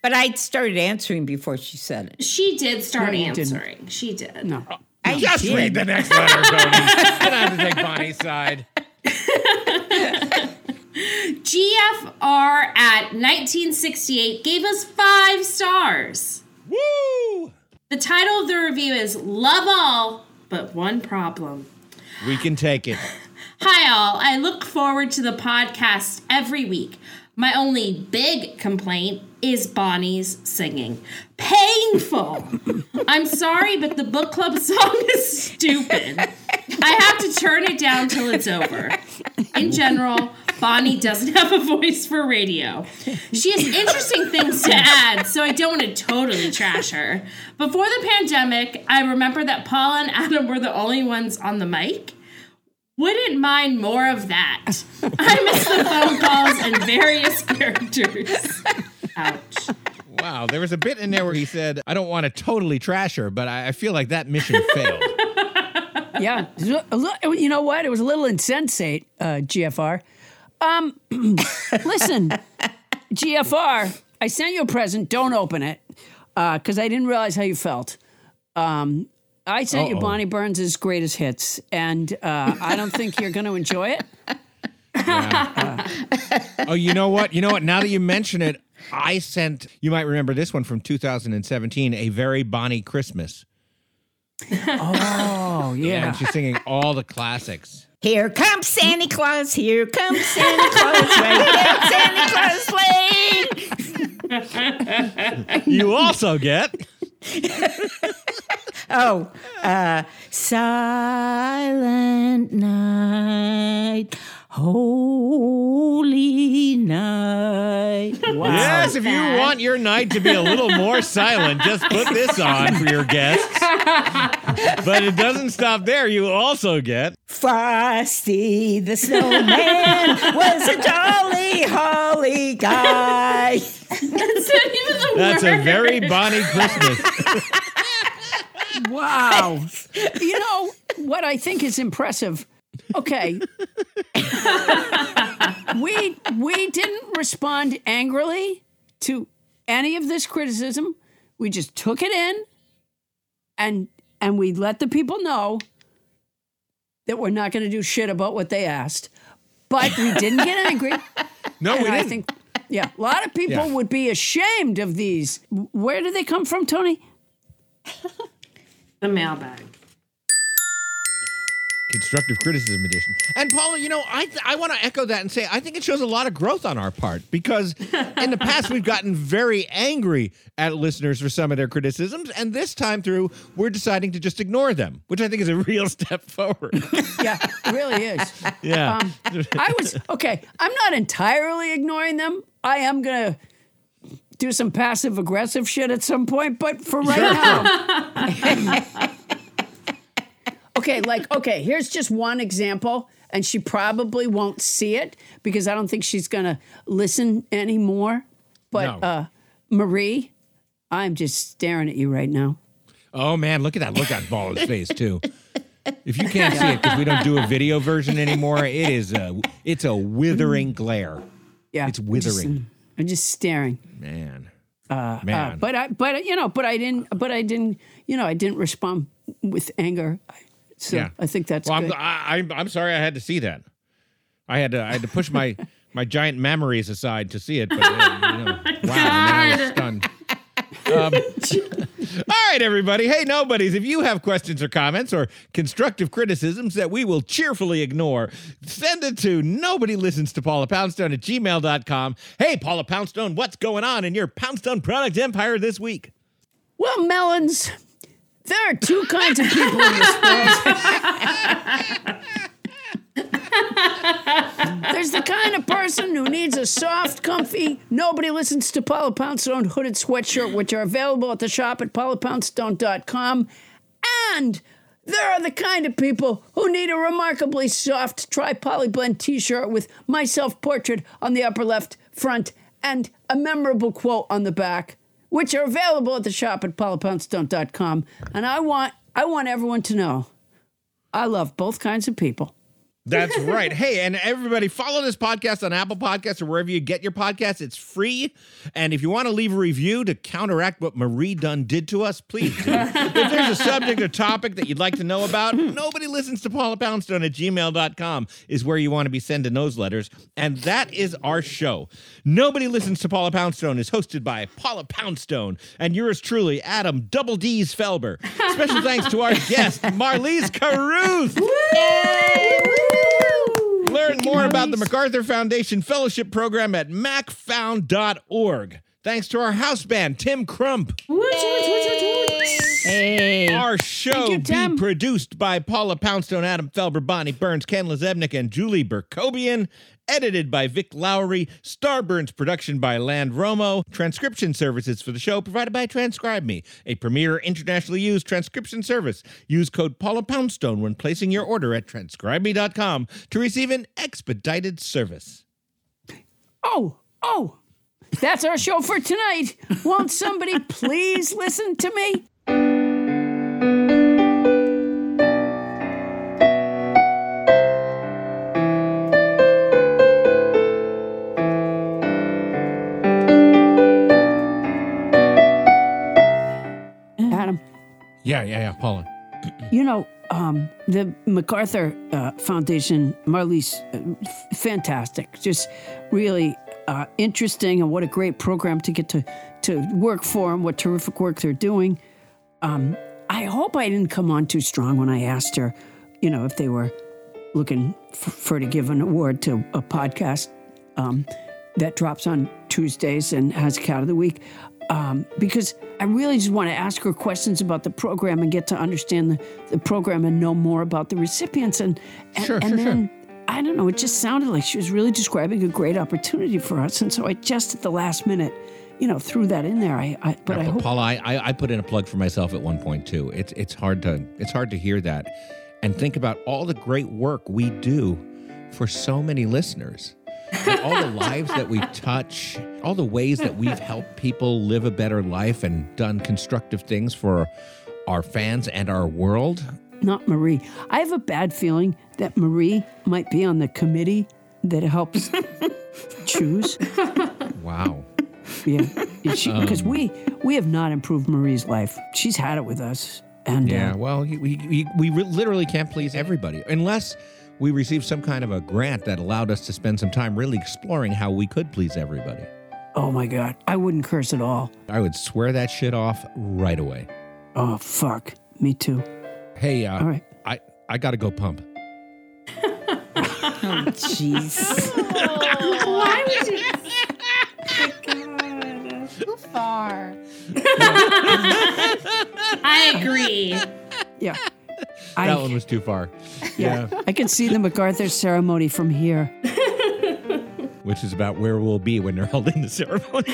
But I started answering before she said it. She did start No, you didn't. answering. She did. No. I Just did. read the next letter, Toni. you don't have to take Bonnie's side. GFR at 1968 gave us five stars. Woo! The title of the review is Love All, but One Problem. We can take it. Hi, all. I look forward to the podcast every week. My only big complaint is Bonnie's singing. Painful. I'm sorry, but the book club song is stupid. I have to turn it down till it's over. In general, Bonnie doesn't have a voice for radio. She has interesting things to add, so I don't want to totally trash her. Before the pandemic, I remember that Paula and Adam were the only ones on the mic. Wouldn't mind more of that. I miss the phone calls and various characters. Ouch. Wow, there was a bit in there where he said, I don't want to totally trash her, but I I feel like that mission failed. Yeah. You know what? It was a little insensate, uh, GFR. Um, listen, GFR, I sent you a present. Don't open it because I didn't realize how you felt. Um, I sent you Uh-oh. Bonnie Burns' greatest hits, and uh, I don't think you're going to enjoy it. Oh, you know what? You know what? Now that you mention it, I sent, you might remember this one from 2017, A Very Bonnie Christmas. Oh, yeah. And she's singing all the classics. Here comes Santa Claus. Here comes Santa Claus. Right down Santa Claus Lane. You also get. Oh, uh, silent night, holy night. Wow. Yes, if you want your night to be a little more silent, just put this on for your guests. But it doesn't stop there. You also get. Frosty the snowman was a jolly holly guy. That's not even the That's word. a very Bonnie Christmas. Wow. you know what I think is impressive? Okay. we we didn't respond angrily to any of this criticism. We just took it in and and we let the people know that we're not going to do shit about what they asked. But we didn't get angry. No, we and I didn't. I think yeah, a lot of people Yeah. would be ashamed of these. Where do they come from, Toni? the mailbag. Constructive criticism edition. And Paula, you know, I th- I want to echo that and say I think it shows a lot of growth on our part because in the past we've gotten very angry at listeners for some of their criticisms, and this time through we're deciding to just ignore them, which I think is a real step forward. Yeah, it really is. Yeah. Um, I was okay. I'm not entirely ignoring them. I am gonna do some passive aggressive shit at some point, but for right now. Okay, like okay, here's just one example, and she probably won't see it because I don't think she's gonna listen anymore. But No. uh, Marie, I'm just staring at you right now. oh man, look at that look on Paula's face too. If you can't see it because we don't do a video version anymore, it is a it's a withering glare. Yeah, It's I'm just- withering. I'm just staring. Man. Uh, Man. but I, but you know, but I didn't, but I didn't, you know, I didn't respond with anger. So Yeah. I think that's well, good. I'm, I, I'm I'm sorry I had to see that. I had to I had to push my my giant memories aside to see it. But uh, you know, wow, man, I was stunned. Um, all right, right, everybody. Hey, nobodies, if you have questions or comments or constructive criticisms that we will cheerfully ignore, send it to nobody listens to Paula Poundstone at gmail.com. Hey, Paula Poundstone, what's going on in your Poundstone product empire this week? Well, melons, there are two kinds of people in this world. There's the kind of person who needs a soft, comfy, nobody listens to Paula Poundstone hooded sweatshirt, which are available at the shop at paulapoundstone.com. And there are the kind of people who need a remarkably soft tri poly blend t shirt with my self portrait on the upper left front and a memorable quote on the back, which are available at the shop at paulapoundstone.com. And I want I want everyone to know I love both kinds of people. That's right. Hey, and everybody, follow this podcast on Apple Podcasts or wherever you get your podcasts. It's free. And if you want to leave a review to counteract what Marie Dunn did to us, please do. if there's a subject or topic that you'd like to know about, nobody listens to Paula Poundstone at gmail.com is where you want to be sending those letters. And that is our show. Nobody listens to Paula Poundstone is hosted by Paula Poundstone and yours truly, Adam Double D's Felber. Special thanks to our guest, Marlies Carruth. More about the MacArthur Foundation Fellowship Program at macfound.org. Thanks to our house band, Tim Crump. Hey. Our show you, be produced by Paula Poundstone, Adam Felber, Bonnie Burns, Ken Lazebnik, and Julie Berkobian. Edited by Vic Lowry. Starburns production by Land Romo. Transcription services for the show provided by Transcribe Me, a premier internationally used transcription service. Use code Paula Poundstone when placing your order at transcribeme.com to receive an expedited service. Oh, oh, that's our show for tonight. Won't somebody please listen to me? Adam, Yeah, yeah, yeah, Paula. you know, um, the MacArthur uh, Foundation, Marlies, uh, f- fantastic. Just really uh, interesting, and what a great program to get to to work for, and what terrific work they're doing. Um, I hope I didn't come on too strong when I asked her, you know, if they were looking f- for to give an award to a podcast um, that drops on Tuesdays and has a Cat of the Week. Um, because I really just want to ask her questions about the program and get to understand the, the program and know more about the recipients. And, and, Sure, and sure, then I don't know, it just sounded like she was really describing a great opportunity for us. And so I just at the last minute, you know, threw that in there. I, I but I Yeah, hope Paula, I, I I put in a plug for myself at one point too. It's it's hard to it's hard to hear that, and think about all the great work we do for so many listeners, and all the lives that we touch, all the ways that we've helped people live a better life and done constructive things for our fans and our world. Not Marie. I have a bad feeling that Marie might be on the committee that helps choose. Wow. Yeah, because we we have not improved Marie's life. She's had it with us, and Yeah. uh, Well, we we, we re- literally can't please everybody unless. We receive some kind of a grant that allowed us to spend some time really exploring how we could please everybody. oh my god, I wouldn't curse at all. I would swear that shit off right away. Oh fuck, me too. Hey, uh, All right. I I gotta go pump. Oh jeez. Why would you? Too far. I agree. Yeah, That I one was too far. yeah, I can see the MacArthur ceremony from here. Which is about where we'll be when they're holding the ceremony.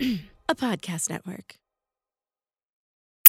a podcast network.